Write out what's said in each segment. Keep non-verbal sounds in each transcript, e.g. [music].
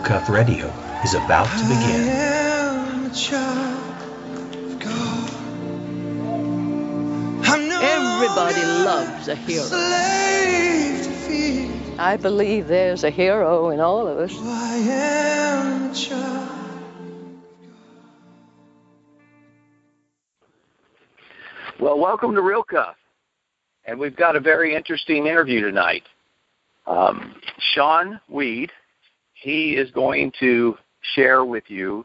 Real Cuff Radio is about to begin. Everybody loves a hero. I believe there's a hero in all of us. Well, welcome to Real Cuff. And we've got a very interesting interview tonight. Um, Sean Weed, he is going to share with you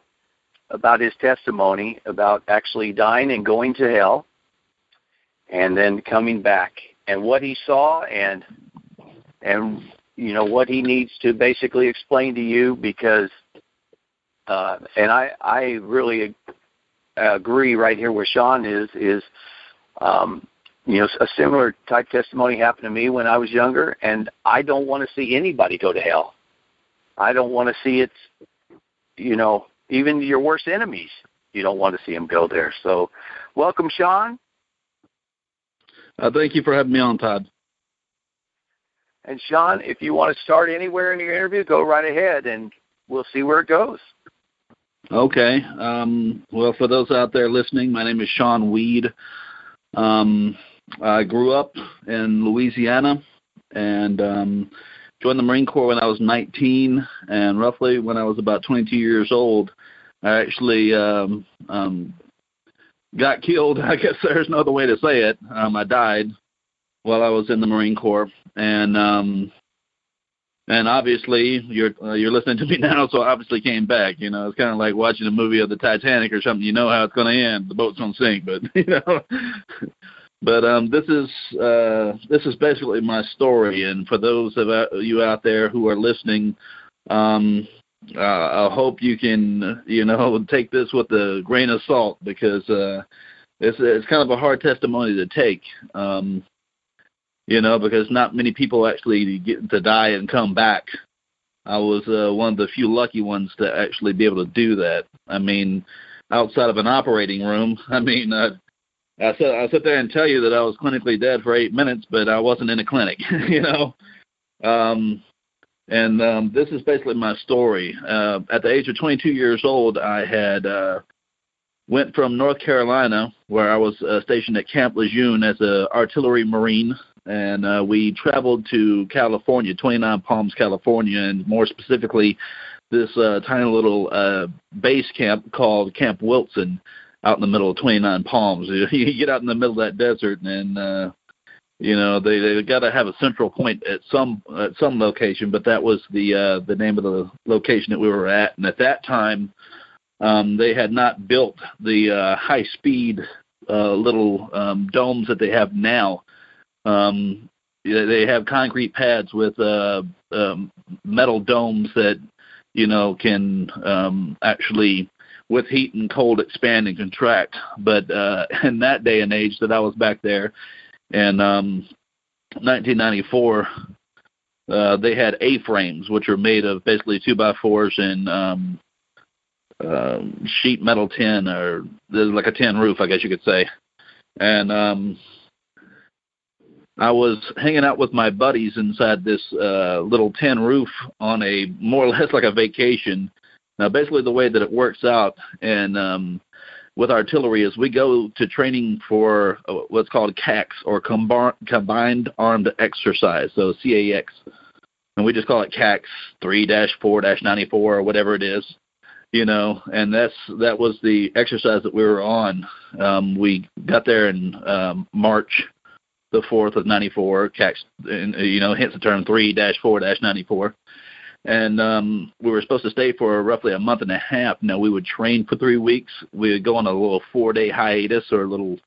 about his testimony about actually dying and going to hell and then coming back and what he saw and and you know what he needs to basically explain to you because uh and I I really agree right here where Sean is is um you know a similar type testimony happened to me when I was younger and I don't want to see anybody go to hell. I don't want to see it you know even your worst enemies you don't want to see them go there. So welcome Sean. Uh, thank you for having me on, Todd. And Sean, if you want to start anywhere in your interview, go right ahead, and we'll see where it goes. Okay. Um, well, for those out there listening, my name is Sean Weed. Um, I grew up in Louisiana and um, joined the Marine Corps when I was 19, and roughly when I was about 22 years old, I actually um, um, got killed. [laughs] I guess there's no other way to say it. Um, I died while I was in the Marine Corps, and um, and obviously you're uh, you're listening to me [laughs] now, so I obviously came back. You know, it's kind of like watching a movie of the Titanic or something. You know how it's going to end. The boat's going to sink, but [laughs] you know. But um, this is uh, this is basically my story, and for those of you out there who are listening, um, uh, I hope you can, you know, [laughs] take this with a grain of salt because uh, it's it's kind of a hard testimony to take, um, you know, because not many people actually get to die and come back. I was uh, one of the few lucky ones to actually be able to do that. I mean, outside of an operating room, [laughs] I mean, uh, I sit I sit there and tell you that I was clinically dead for eight minutes, but I wasn't in a clinic, [laughs] you know. Um, and um, this is basically my story. Uh, at the age of 22 years old, I had uh, went from North Carolina, where I was uh, stationed at Camp Lejeune as an artillery marine, and uh, we traveled to California, 29 Palms, California, and more specifically, this uh, tiny little uh, base camp called Camp Wilson, out in the middle of 29 Palms. [laughs] You get out in the middle of that desert, and uh, you know they they got to have a central point at some at some location but that was the uh the name of the location that we were at and at that time um they had not built the uh high speed uh little um domes that they have now um they have concrete pads with uh um metal domes that you know can um actually with heat and cold expand and contract but uh [laughs] in that day and age that I was back there in um, 1994, uh, they had A-frames, which are made of basically two by fours and um, uh, sheet metal tin, or like a tin roof, I guess you could say. And um, I was hanging out with my buddies inside this uh, little tin roof on a more or less like a vacation. Now, basically, the way that it works out, and um, with artillery is we go to training for uh, what's called CAX or Combined Armed Exercise, so CAX, and we just call it CAX 3-4-94 or whatever it is, you know. And that's that was the exercise that we were on. Um, we got there in um, March the fourth of '94. CAX, you know, hence the term 3-4-94 and um, we were supposed to stay for roughly a month and a half. Now we would train for three weeks. We would go on a little four-day hiatus or a little,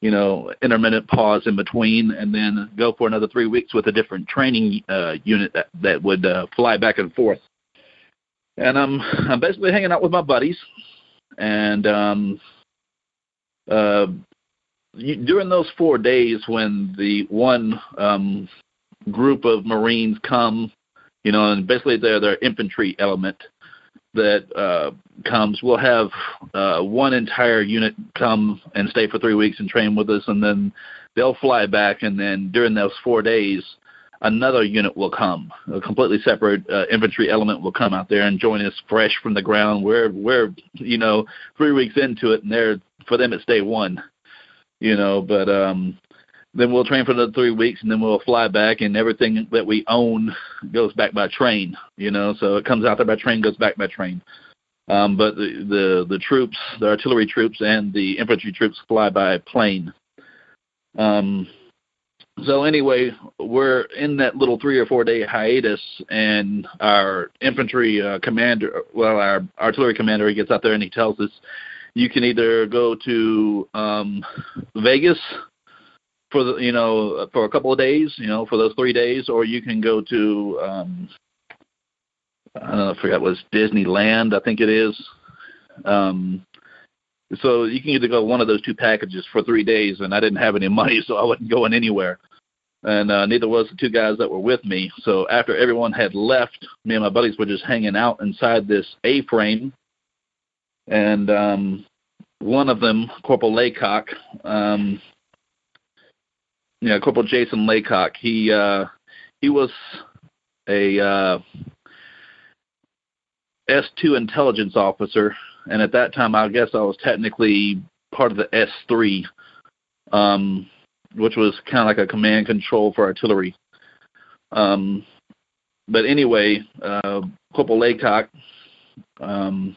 you know, intermittent pause in between, and then go for another three weeks with a different training uh, unit that that would uh, fly back and forth. And I'm I'm basically hanging out with my buddies, and um, uh, during those four days when the one um, group of Marines come you know, and basically they're their infantry element that uh, comes. We'll have uh, one entire unit come and stay for three weeks and train with us, and then they'll fly back. And then during those four days, another unit will come, a completely separate uh, infantry element will come out there and join us fresh from the ground. We're we're you know three weeks into it, and they're for them it's day one, you know. But um, then we'll train for another three weeks, and then we'll fly back, and everything that we own goes back by train, you know. So it comes out there by train, goes back by train. Um, but the, the the troops, the artillery troops, and the infantry troops fly by plane. Um, so anyway, we're in that little three or four day hiatus, and our infantry uh, commander, well, our artillery commander, he gets out there and he tells us, you can either go to um, Vegas for the, you know, for a couple of days, you know, for those three days, or you can go to, um, I don't know, I forgot was Disneyland, I think it is. Um, so you can either go one of those two packages for three days, and I didn't have any [laughs] money, so I wasn't going anywhere. And uh, neither was the two guys that were with me. So after everyone had left, me and my buddies were just hanging out inside this A-frame. And um, one of them, Corporal Laycock, um, yeah, Corporal Jason Laycock, he uh, he was a uh, S2 intelligence officer and at that time, I guess I was technically part of the S3, um, which was kind of like a command control for artillery. Um, but anyway, uh, Corporal Laycock um,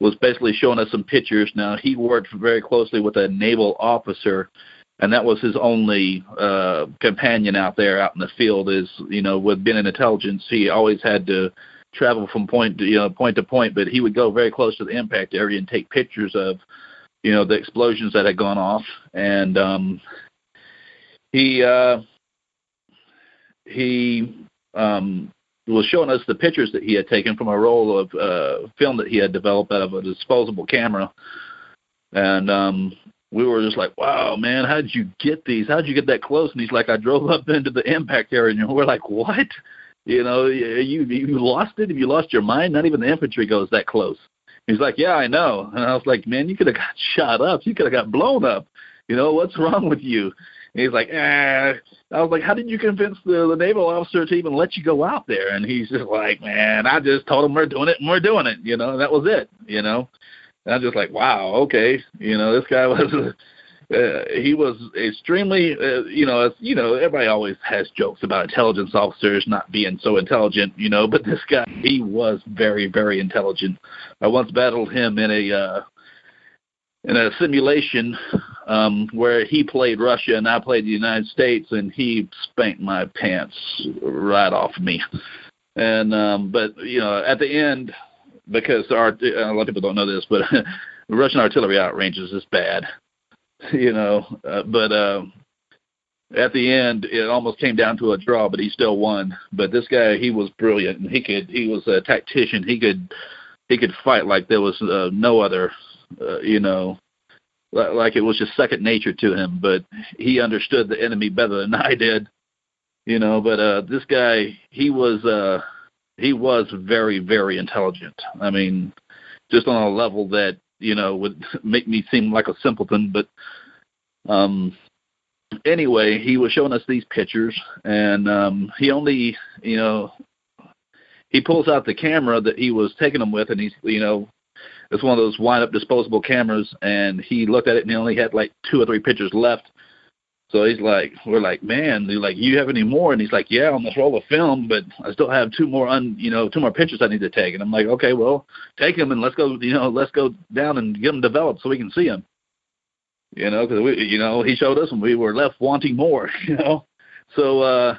was basically showing us some pictures. Now he worked very closely with a naval officer, and that was his only uh, companion out there, out in the field. Is you know, with being in intelligence, he always had to travel from point to you know point to point, but he would go very close to the impact area and take pictures of you know the explosions that had gone off, and um, he uh, he um, was showing us the pictures that he had taken from a roll of uh, film that he had developed out of a disposable camera, and um, we were just like, "Wow, man, how did you get these? How did you get that close?" And he's like, "I drove up [laughs] into the impact area," and we're like, "What?" You know, you you lost it. If you lost your mind, not even the infantry goes that close. He's like, yeah, I know. And I was like, man, you could have [laughs] got shot up. You could have got blown up. You know, what's wrong with you? And he's like, eh. I was like, how did you convince the, the naval officer to even let you go out there? And he's just like, man, I just told him we're doing it and we're doing it. You know, and that was it. You know, and I'm just like, wow, okay. You know, this guy [laughs] was uh, he was extremely, uh, you know, as, you know, everybody always has jokes about intelligence officers not being so intelligent, you know, [laughs] but this guy, he was very, very intelligent. I once battled him in a uh, in a simulation um, where he played Russia and I played the United States, and he spanked my pants right off me. And um, but you know, at the end, because our a lot of people don't know this, but [laughs] Russian artillery outranges is bad [laughs] you know. Uh, but uh, at the end, it almost came down to a draw, but he still won. But this guy, he was brilliant, and he could. He was a tactician. He could. He could fight like there was uh, no other. Uh, you know, like it was just second nature to him. But he understood the enemy better than [laughs] I did. You know, but uh, this guy, he was. uh he was very, very intelligent. I mean, just on a level that you know would [laughs] make me seem like a simpleton but um anyway he was showing us these pictures and um he only you know he pulls out the camera that he was taking them with and he's you know it's one of those wind up disposable cameras and he looked at it and he only had like two or three pictures left so he's like, we're like, man, he's like, you have any more? And he's like, yeah, on this roll of film, but I still have two more, un, you know, two more pictures I need to take. And I'm like, okay, well, take them and let's go, you know, let's go down and get them developed so we can see them. You know, because we, you know, he showed us and we were left wanting more. [laughs] You know, so uh,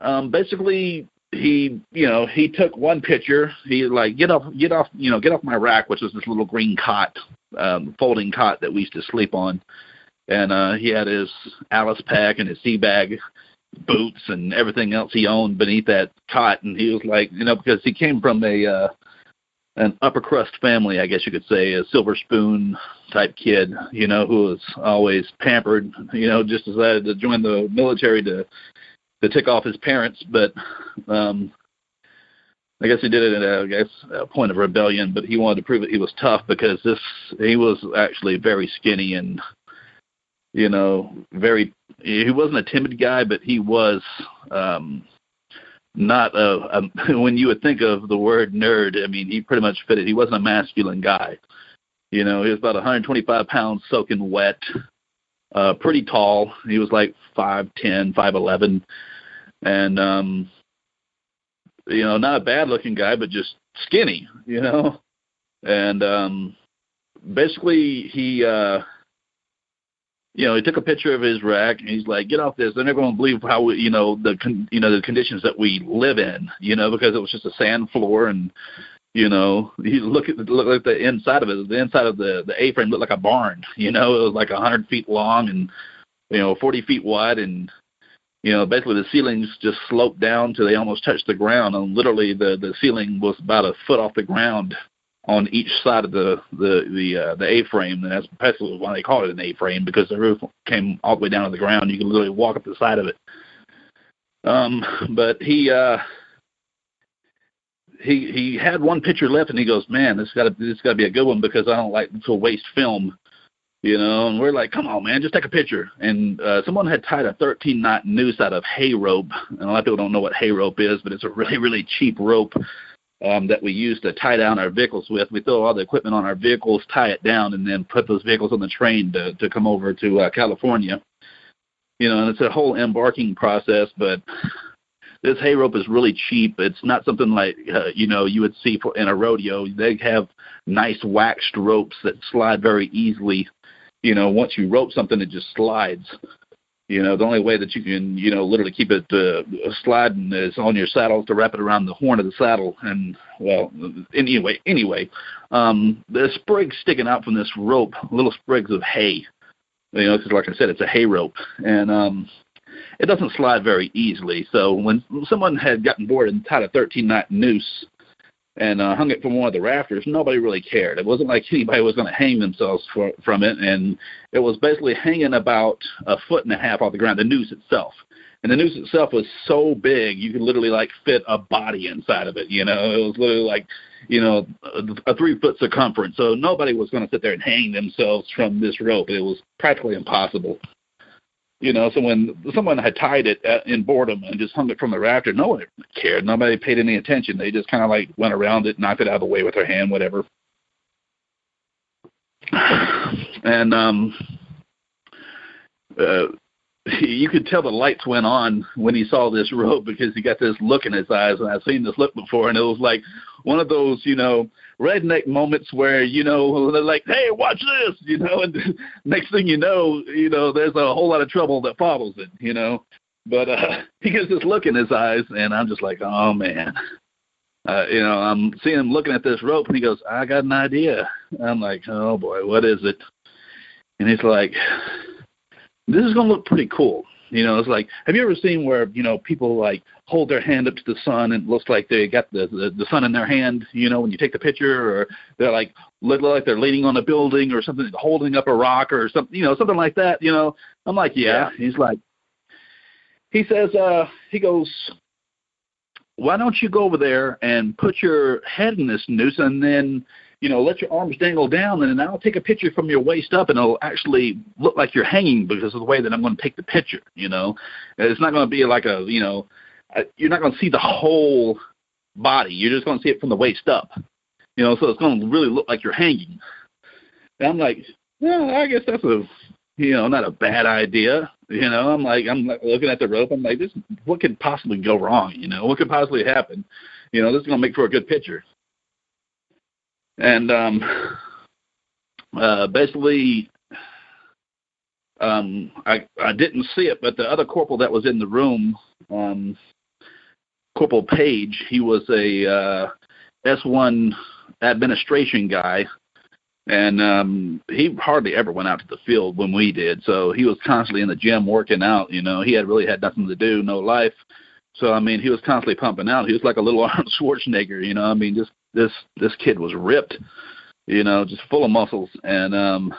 um, basically he you know he took one picture he like get off get off you know get off my rack which was this little green cot um folding cot that we used to sleep on and uh, he had his Alice pack and his sea bag boots and everything else he owned beneath that cot. And he was like you know because he came from a uh an upper crust family i guess you could say a silver spoon type kid you know who was always pampered you know just decided to join the military to to tick off his parents. But um I guess he did it at a, I guess a point of rebellion, but he wanted to prove that he was tough because this he was actually very skinny and you know, very. He wasn't a timid guy, but he was um, not a, a. [laughs] When you would think of the word nerd, I mean, he pretty much fit it. He wasn't a masculine guy. You know, he was about 125 pounds, soaking wet, uh, pretty tall. He was like five ten, five eleven, and um, you know, not a bad looking guy, but just skinny. You know, and um, basically he. uh you know, he took a picture of his rack and he's like, "Get off this! They're never going to believe how we, you know the con- you know the conditions that we live in, you know, because it was just a sand floor and you know, you look at look at the inside of it. The inside of the the A-frame looked like a barn. You know, it was like a hundred feet long and you know forty feet wide, and you know basically the ceilings just sloped down to they almost touched the ground, and literally the the ceiling was about a foot off the ground on each side of the the the uh, the A-frame, and that's basically why they call it an A-frame because the roof came all the way down to the ground. You could literally walk up the side of it. Um, but he uh, he he had one picture left, and he goes, "Man, this got to this got to be a good one because I don't like to waste film." You know, and we're like, "Come on, man, just take a picture." And uh, someone had tied a 13 knot noose out of hay rope, and a lot of people don't know what hay rope is, but it's a really really cheap rope um, that we use to tie down our vehicles with. We throw all the equipment on our vehicles, tie it down, and then put those vehicles on the train to to come over to uh, California. You know, and it's a whole embarking process, but this hay rope is really cheap. It's not something like uh, you know you would see for, in a rodeo. They have nice waxed ropes that slide very easily. You know, once you rope something, it just slides. You know, the only way that you can, you know, literally keep it uh, sliding is on your saddle to wrap it around the horn of the saddle. And well, anyway, anyway, um, the sprigs sticking out from this rope, little sprigs of hay. You know, because like I said, it's a hay rope, and um, it doesn't slide very easily. So when someone had gotten bored and tied a 13 knot noose and uh, hung it from one of the rafters, nobody really cared. It wasn't like anybody was going to hang themselves for, from it, and it was basically hanging about a foot and a half off the ground. The noose itself, and the noose itself was so big you could literally like fit a body inside of it. You know, it was literally like you know a, a three foot circumference. So nobody was going to sit there and hang themselves from this rope. It was practically impossible. You know, so when someone had tied it at, in boredom and just hung it from the rafter, no one cared. Nobody paid any attention. They just kind of like went around it, knocked it out of the way with their hand, whatever. And um, uh, you could tell the lights went on when he saw this rope because he got this look in his eyes, and I've seen this look before, and it was like one of those, you know, redneck moments where you know [laughs] they're like, "Hey, watch this," [laughs] you know, and next thing you know, you know, there's a whole lot of trouble that follows it, you know. But uh, [laughs] he gets this look in his eyes, and I'm just like, "Oh man." Uh, you know, I'm seeing him looking at this rope, and he goes, "I got an idea." I'm like, "Oh boy, what is it?" And he's like, "This is gonna look pretty cool." You know, it's like, have you ever seen where you know people like hold their hand up to the sun and it looks like they got the, the the sun in their hand? You know, when you take the picture, or they're like look like they're leaning on a building or something, holding up a rock or something, you know, something like that. You know, I'm like, yeah. yeah. He's like, he says, uh, he goes, why don't you go over there and put your head in this noose and then you know, let your arms dangle down, and I'll take a picture from your waist up, and it'll actually look like you're hanging because of the way that I'm going to take the picture. You know, it's not going to be like a, you know, you're not going to see the whole body. You're just going to see it from the waist up. You know, so it's going to really look like you're hanging. And I'm like, well, I guess that's a, you know, not a bad idea. You know, I'm like, I'm looking at the rope. I'm like, this, what could possibly go wrong? You know, what could possibly happen? You know, this is going to make for a good picture and um, uh, basically, um, I I didn't see it, but the other corporal that was in the room, um, Corporal Page, he was a uh, S1 administration guy, and um, he hardly ever went out to the field when we did. So he was constantly in the gym working out. You know, he had really had nothing to do, no life. So I mean, he was constantly pumping out. He was like a little [laughs] Arnold Schwarzenegger. You know, I mean, just this this kid was ripped, you know, just full of muscles and um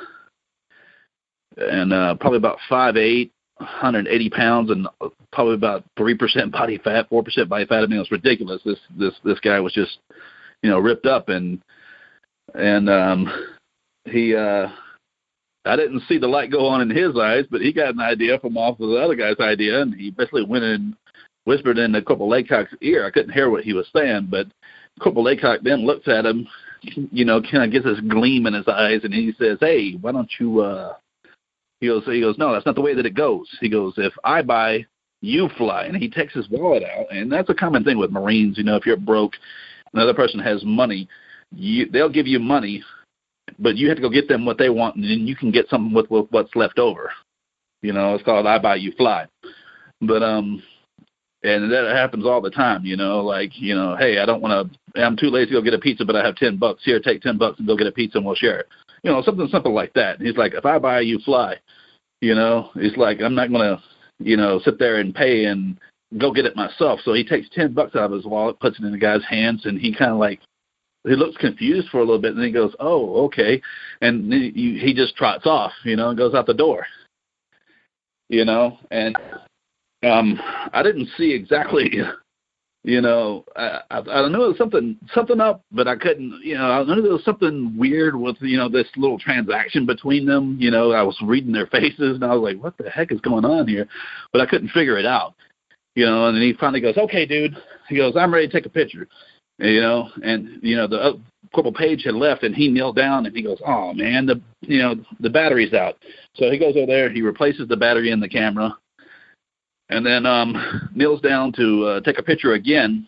and uh probably about five eight, hundred eighty pounds and probably about three percent body fat, four percent body fat. I mean it was ridiculous. This this this guy was just, you know, ripped up and and um he uh I didn't see the light go on in his eyes, but he got an idea from off of the other guy's idea, and he basically went and whispered in the Corporal Laycock's ear. I couldn't hear what he was saying, but Corporal Laycock then looks at him, you know, kind of gets this gleam in his eyes, and he says, "Hey, why don't you?" uh He goes, "He goes, no, that's not the way that it goes." He goes, "If I buy, you fly," and he takes his wallet out, and that's a common thing with Marines. You know, if you're broke, another person has money, you they'll give you money but you have to go get them what they want, and then you can get something with, with what's left over. You know, it's called I buy you fly. But um, and that happens all the time. You know, like you know, hey, I don't want to. I'm too lazy to go get a pizza, but I have ten bucks here. Take ten bucks and go get a pizza, and we'll share it. You know, something simple like that. He's like, if I buy you fly, you know, it's like I'm not gonna, you know, sit there and pay and go get it myself. So he takes ten bucks out of his wallet, puts it in the guy's hands, and he kind of like he looks confused for a little bit, and then he goes, "Oh, okay," and he, he just trots off, you know, and goes out the door. You know, and um, I didn't see exactly, [laughs] you know, I, I, I knew there was something something up, but I couldn't, you know, I knew there was something weird with you know this little transaction between them. You know, I was reading their faces, and I was like, "What the heck is going on here?" But I couldn't figure it out. You know, and then he finally goes, "Okay, dude," he goes, "I'm ready to take a picture." you know, and you know the uh, Corporal Page had left, and he knelt down and he goes, "Oh man, the you know the battery's out." So he goes over there, he replaces the battery in the camera, and then um, kneels down to uh, take a picture again.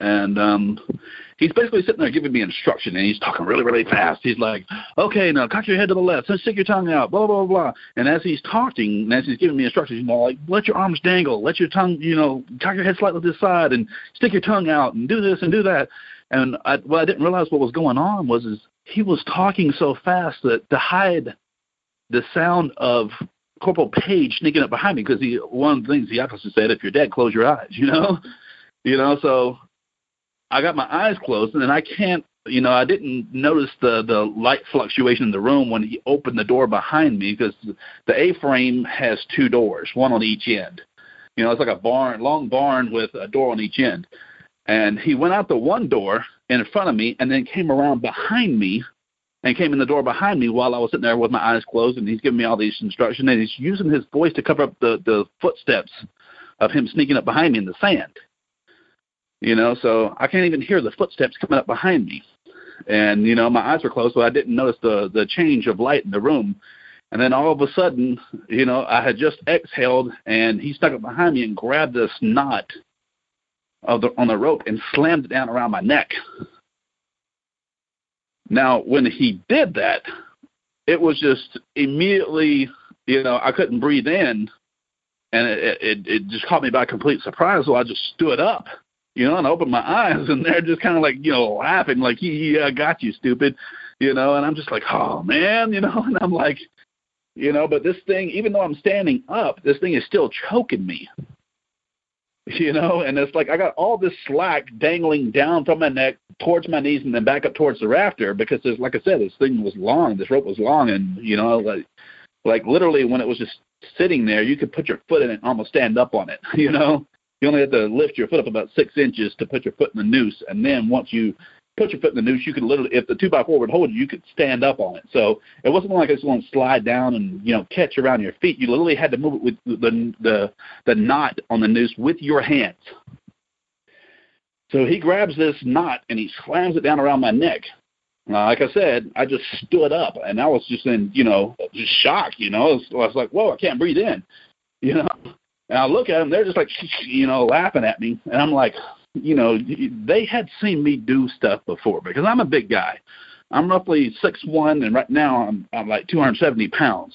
And um, he's basically sitting there giving me instruction, and he's talking really, really fast. He's like, "Okay, now cock your head to the left, then stick your tongue out, blah blah blah blah." And as he's talking, and as he's giving me instructions, you know, like, "Let your arms dangle, let your tongue, you know, cock your head slightly to the side, and stick your tongue out, and do this and do that." And I, what I didn't realize what was going on was is he was talking so fast that to hide the sound of Corporal Page sneaking up behind me because he one of the things the officer said, if you're dead, close your eyes, [laughs] you know, you know. So I got my eyes closed, and I can't, you know, I didn't notice the the light fluctuation in the room when he opened the door behind me because the A-frame has two doors, one on each end. You know, it's like a barn, long barn with a door on each end. And he went out the one door in front of me, and then came around behind me, and came in the door behind me while I was sitting there with my eyes closed, and he's giving me all these instructions, and he's using his voice to cover up the the footsteps of him sneaking up behind me in the sand you know, so I can't even hear the footsteps coming up behind me. And you know, my eyes were closed, so I didn't notice the the change of light in the room. And then all of a sudden, you know, I had just exhaled, and he stuck up behind me and grabbed this knot of the on the rope and slammed it down around my neck. Now, when he did that, it was just immediately, you know, I couldn't breathe in, and it it, it just caught me by complete surprise. So I just stood up you know, and I opened my [laughs] eyes and they're just kind of like, you know, laughing like, yeah, I got you, stupid, you know, and I'm just like, oh man, [laughs] you know, and I'm like, you know, but this thing, even though I'm standing up, this thing is still choking me, [laughs] you know, and it's like I got all this slack dangling down from my neck towards my knees and then back up towards the rafter because there's, like I said, this thing was long, this rope was long, and you know, like, like literally when it was just sitting there, you could put your foot in it and almost stand up on it, [laughs] you know, you only have to lift your foot up about six inches to put your foot in the noose, and then once you put your foot in the noose, you could literally, if the two by four would hold you, you could stand up on it. So it wasn't like it's going to slide down and you know catch around your feet. You literally had to move it with the the the knot on the noose with your hands. So he grabs this knot and he slams it down around my neck. Uh, like I said, I just stood up and I was just in, you know, just shock. You know, I was, I was like, "Whoa, I can't breathe in," [laughs] you know. And I look at them, they're just like, [laughs] you know, laughing at me. And I'm like, you know, they had seen me do stuff before because I'm a big guy. I'm roughly six one, and right now I'm, I'm like 270 pounds.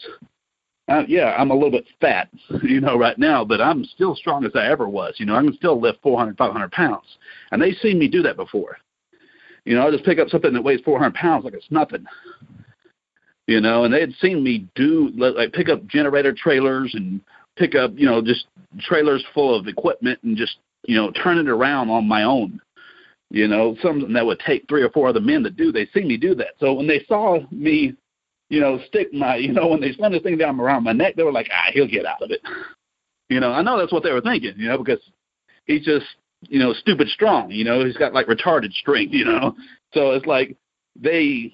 Uh, yeah, I'm a little bit fat, [laughs] you know, right now, but I'm still strong as I ever was. You know, I can still lift 400, 500 pounds. And they've seen me do that before. You know, I just pick up something that weighs 400 pounds like it's nothing. You know, and they had seen me do like pick up generator trailers and pick up, you know, just trailers full of equipment and just, you know, turn it around on my own. You know, something that would take three or four other men to do. They see me do that. So when they saw me, you know, stick my, you know, when they slammed this thing down around my neck, they were like, ah, he'll get out of it. You know, I know that's what they were thinking, you know, because he's just, you know, stupid strong. You know, he's got like retarded strength. You know, [laughs] so it's like they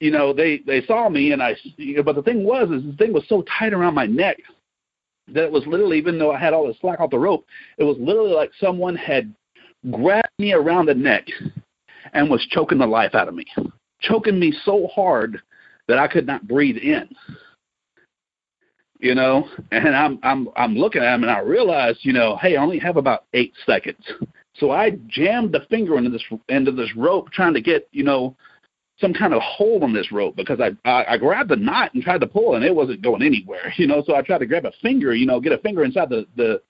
you know, they they saw me, and I. But the thing was, is the thing was so tight around my neck that it was literally, even though I had all the slack off the rope, it was literally like someone had grabbed me around the neck and was choking the life out of me, choking me so hard that I could not breathe in. You know, and I'm I'm I'm looking at him and I realized, you know, hey, I only have about eight seconds. So I jammed the finger into this into this rope trying to get, you know, some kind of hold on this rope because I, I I grabbed the knot and tried to pull and it wasn't going anywhere, [laughs] you know. So I tried to grab a finger, you know, get a finger inside the the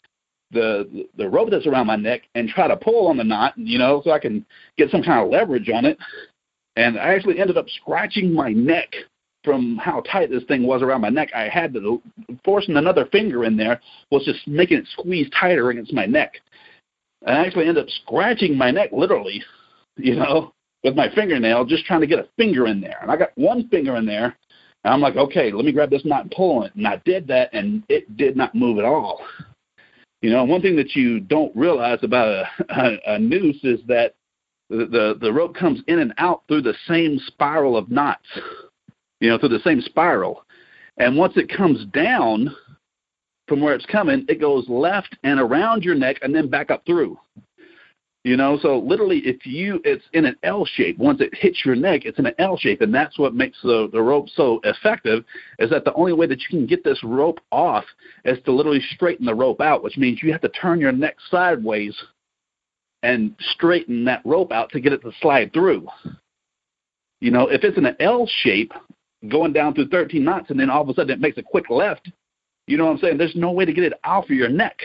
the the rope that's around my neck and try to pull on the knot, you know, so I can get some kind of leverage on it. And I actually ended up scratching my neck from how tight this thing was around my neck. I had to forcing another finger in there was just making it squeeze tighter against my neck. And I actually ended up scratching my neck literally, [laughs] you know, with my fingernail, just trying to get a finger in there. And I got one finger in there, and I'm like, okay, let me grab this knot and pull on it. And I did that, and it did not move at all. You know, one thing that you don't realize about a, a, a noose is that the, the the rope comes in and out through the same spiral of knots. You know, through the same spiral, and once it comes down from where it's coming, it goes left and around your neck and then back up through. You know, so literally, if you, it's in an L shape. Once it hits your neck, it's in an L shape, and that's what makes the the rope so effective. Is that the only way that you can get this rope off is to literally straighten the rope out, which means you have to turn your neck sideways and straighten that rope out to get it to slide through. You know, if it's in an L shape, going down through 13 knots, and then all of a sudden it makes a quick left, you know what I'm saying? There's no way to get it off of your neck.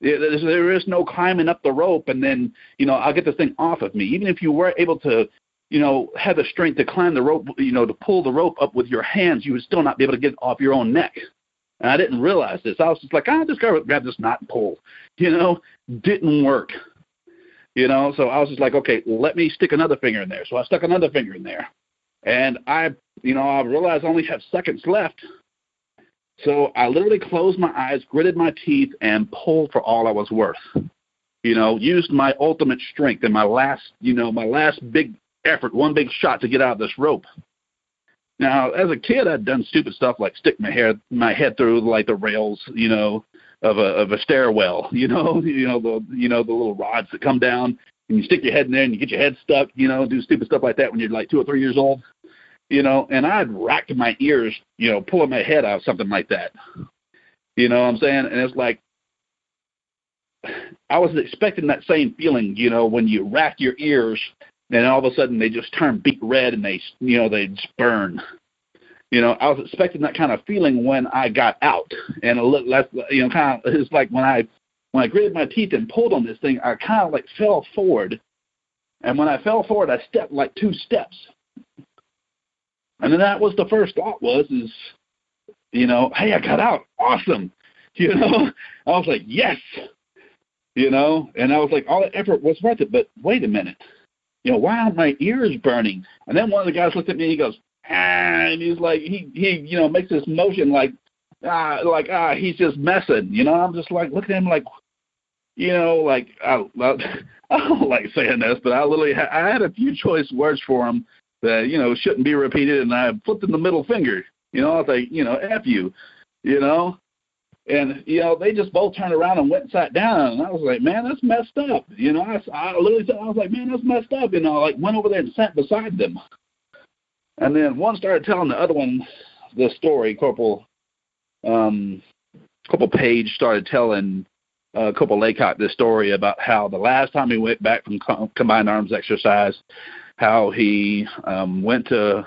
There is no climbing up the rope and then, you know, I'll get this thing off of me. Even if you were able to, you know, have the strength to climb the rope, you know, to pull the rope up with your hands, you would still not be able to get it off your own neck. And I didn't realize this. I was just like, ah, just grab, grab this knot and pull. You know, didn't work. You know, so I was just like, okay, let me stick another finger in there. So I stuck another finger in there. And I, you know, I realized I only have seconds left. So I literally closed my eyes, gritted my teeth, and pulled for all I was worth. You know, used my ultimate strength and my last, you know, my last big effort, one big shot to get out of this rope. Now, as a kid, I'd done stupid stuff like stick my hair, my head through like the rails, you know, of a of a stairwell. [laughs] You know, you know the you know the little rods that come down, and you stick your head in there and you get your head stuck. You know, do stupid stuff like that when you're like two or three years old you know, and I'd racked my ears, you know, pulling my head out, something like that. You know what I'm saying? And it's like I was expecting that same feeling, you know, when you rack your ears and all of a sudden they just turn beet red and they, you know, they just burn. You know, I was expecting that kind of feeling when I got out, and a little less, you know, kind of it's like when I when I gritted my teeth and pulled on this thing, I kind of like fell forward, and when I fell forward, I stepped like two steps, and then that was the first thought was is, you know, hey, I got out. Awesome. [laughs] You know, I was like, yes. You know, and I was like, all the effort was worth it. But wait a minute. You know, why aren't my ears burning? And then one of the guys looked at me. and He goes, ah, and he's like, he he, you know, makes this motion like, ah, like ah, he's just messing. You know, I'm just like looking at him like, you know, like I, [laughs] I don't like saying this, but I literally I had a few choice words for him that you know shouldn't be repeated, and I flipped in the middle finger. You know, I was like, you know, f you, you know, and you know they just both turned around and went and sat down, and I was like, man, that's messed up. You know, I, I literally said, I was like, man, that's messed up. You know, like went over there and sat beside them, and then one started telling the other one the story. Corporal, um, Corporal Page started telling uh, Corporal Laycock this story about how the last time he went back from com- combined arms exercise, how he um, went to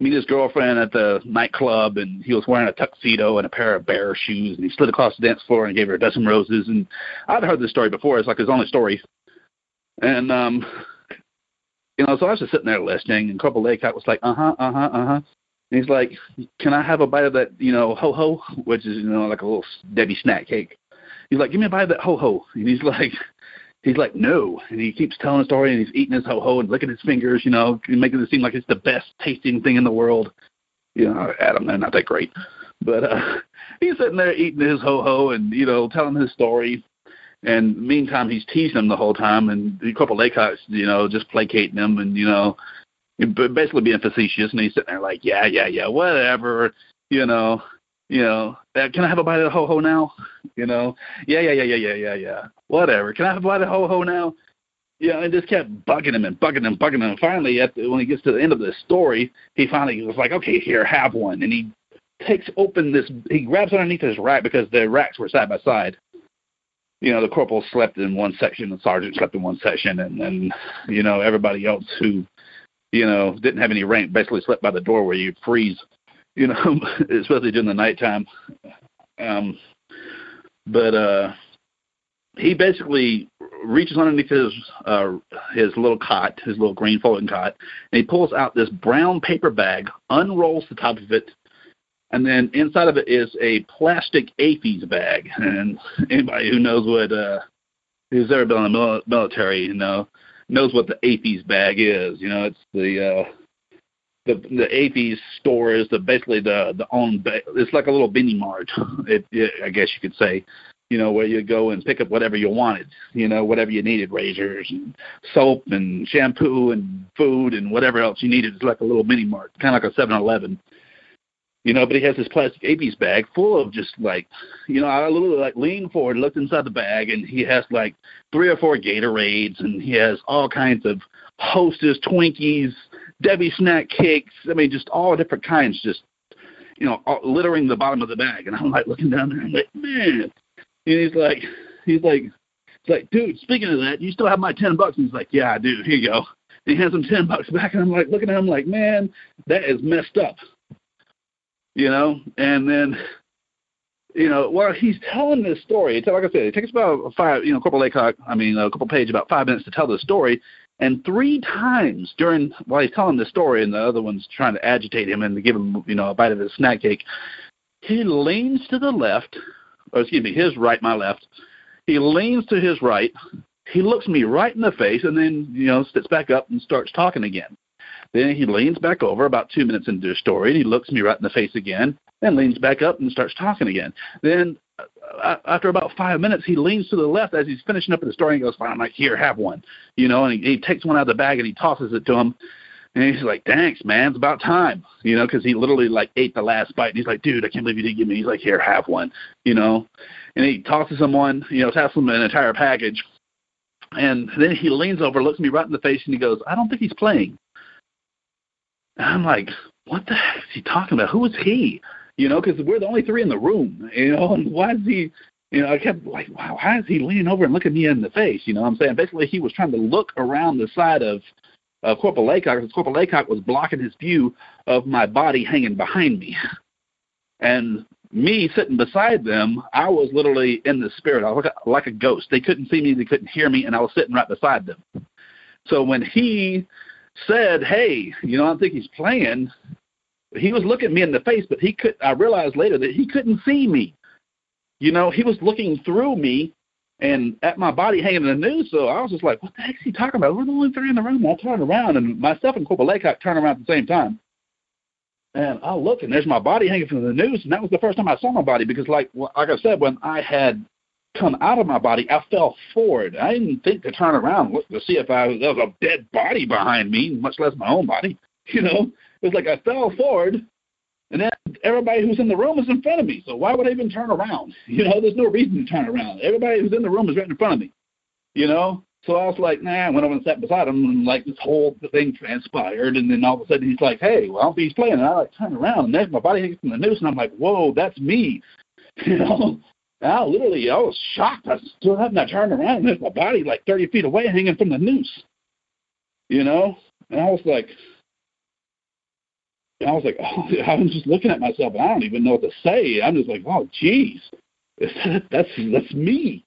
meet his girlfriend at the nightclub and he was wearing a tuxedo and a pair of bear shoes and he slid across the dance floor and gave her a dozen roses and I'd heard this story before. It's like his only story. And um you know, so I was just sitting there listening and Corporal Laycock was like, Uh huh, uh huh, uh huh. And he's like, Can I have a bite of that, you know, ho ho which is, you know, like a little Debbie snack cake. He's like, Give me a bite of that ho ho and he's [laughs] like he's like, no, and he keeps telling the story, and he's eating his ho ho and looking at his fingers, you know, making it seem like it's the best tasting thing in the world. You know, Adam, they're not that great, but uh, [laughs] he's sitting there eating his ho ho and you know telling his story. And meantime, he's teasing him the whole time, and Corporal Laycock's, you know, just placating him, and you know, basically being facetious, and he's sitting there like, yeah, yeah, yeah, whatever, you know, you know, uh, can I have a bite of the ho ho now? You know, yeah, yeah, yeah, yeah, yeah, yeah, yeah, whatever. Can I have a bite of ho ho now? Yeah, and just kept bugging him and bugging him, bugging him. And finally, at the, when he gets to the end of the story, he finally was like, okay, here, have one. And he takes open this, he grabs underneath his rack because the racks were side by side. You know, the corporal slept in one section, the sergeant slept in one section, and then, you know, everybody else who, you know, didn't have any rank basically slept by the door where you'd freeze, you know, [laughs] especially during the nighttime. Um, but uh, he basically reaches underneath his uh, his little cot, his little green folding cot, and he pulls out this brown paper bag, unrolls the top of it, and then inside of it is a plastic AAFES bag. And anybody who knows what uh, who's ever been in the military, you know, knows what the AAFES bag is. You know, it's the uh, the the AAFES store is the basically the the own. It's like a little mini mart. It, it, I guess you could say you know, where you go and pick up whatever you wanted, you know, whatever you needed, razors and soap and shampoo and food and whatever else you needed. It's like a little mini mart, kind of like a 7-Eleven you know, but he has this plastic AAFES bag full of just like, you know, I literally like leaned forward, looked inside the bag, and he has like three or four Gatorades, and he has all kinds of Hostess, Twinkies, Debbie snack cakes. I mean, just all different kinds, just you know, all, littering the bottom of the bag. And I'm like looking down there, I'm like, man. And he's like, he's like, he's like, dude. Speaking of that, you still have my ten bucks? And he's like, yeah, I do. Here you go. And he hands him ten bucks back, and I'm like looking at him like, man, that is messed up you know, and then you know, while he's telling this story, like I said, it takes about five, you know, Corporal Laycock, I mean, Corporal Page's, about five minutes to tell the story. And three times during while he's telling the story, and the other one's trying to agitate him and to give him, you know, a bite of his snack cake, he leans to the left, or excuse me, his right, my left. He leans to his right. He looks me right in the face, and then you know sits back up and starts talking again. Then he leans back over about two minutes into the story, and he looks me right in the face again, and leans back up and starts talking again. Then after about five minutes, he leans to the left as he's finishing up the story and goes, "Fine, I'm like, here, have one," you know, and he, he takes one out of the bag and he tosses it to him. And he's like, "Thanks, man. It's about time," you know, because he literally like ate the last bite. And he's like, "Dude, I can't believe you didn't give me." He's like, "Here, have one," you know, and he tosses him one, you know, tosses him an entire package. And then he leans over, looks me right in the face, and he goes, "I don't think he's playing." And I'm like, what the heck is he talking about? Who is he? You know, because we're the only three in the room. You know, and why is he? You know, I kept like, wow, why is he leaning over and looking me in the face? You know, what I'm saying basically he was trying to look around the side of uh, Corporal Laycock because Corporal Laycock was blocking his view of my body hanging behind me. And me sitting beside them, I was literally in the spirit. I was like a, like a ghost. They couldn't see me, they couldn't hear me, and I was sitting right beside them. So when he said, "Hey, you know, I think he's playing." He was looking me in the face, but he could. I realized later that he couldn't see me. You know, he was looking through me and at my body hanging in the noose. So I was just like, "What the heck is he talking about?" We're the only three in the room. I turned around, and myself and Corporal Laycock turned around at the same time. And I look, and there's my body hanging from the noose, and that was the first time I saw my body because, like, like I said, when I had come out of my body, I fell forward. I didn't think to turn around look to see if I there was a dead body behind me, much less my own body. [laughs] You know, it was like I fell forward, and then everybody who's in the room is in front of me. So why would I even turn around? [laughs] You know, there's no reason to turn around. Everybody who's in the room is right in front of me. You know, so I was like, nah. I went over and sat beside him, and like this whole thing transpired. And then all of a sudden, he's like, hey, well, he's playing, and I like turn around, and there's my body hanging from the noose, and I'm like, whoa, that's me. [laughs] You know, I literally, I was shocked. I still having to turn around and there's my body like 30 feet away hanging from the noose. You know? And I was like, I was like, [laughs] oh, I was just looking at myself and I don't even know what to say. I'm just like, oh, geez, [laughs] that's that's me,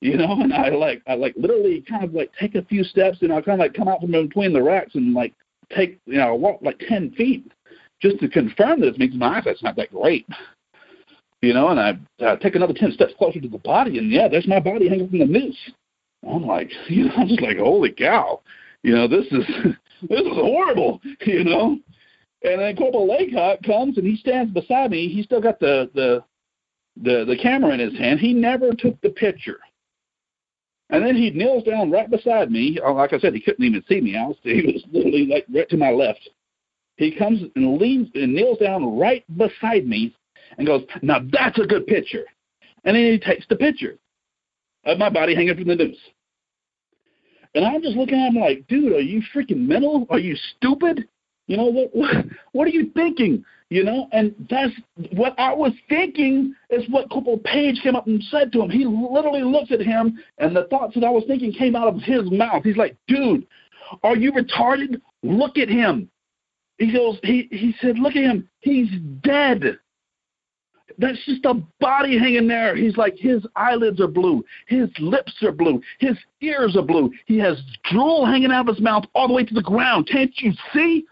you know. And I like, I like literally kind of like take a few steps and I kind of like come out from between the racks and like take, you know, walk like ten feet just to confirm that it's me. My eyesight's not that great, [laughs] you know, and I uh, take another 10 steps closer to the body, and yeah, there's my body hanging from the noose. I'm like, you know, I'm just like, holy cow, you know, this is this is horrible, you know. And then Corporal Laycock comes and he stands beside me. He's still got the the the the camera in his hand. He never took the picture. And then he kneels down right beside me. Oh, like I said, he couldn't even see me. I was, [laughs] he was literally like right to my left. He comes and leans and kneels down right beside me and goes, Now that's a good picture. And then he takes the picture of my body hanging from the noose. And I'm just looking at him like, dude, are you freaking mental? Are you stupid? You know, what, what, [laughs] what are you thinking? You know, and that's what I was thinking is what Corporal Page came up and said to him. He literally looks at him, and the thoughts that I was thinking came out of his mouth. He's like, dude, are you retarded? Look at him. He goes, he, he said, look at him. He's dead. That's just a body hanging there. He's like, his eyelids are blue. His lips are blue. His ears are blue. He has drool hanging out of his mouth all the way to the ground. Can't you see?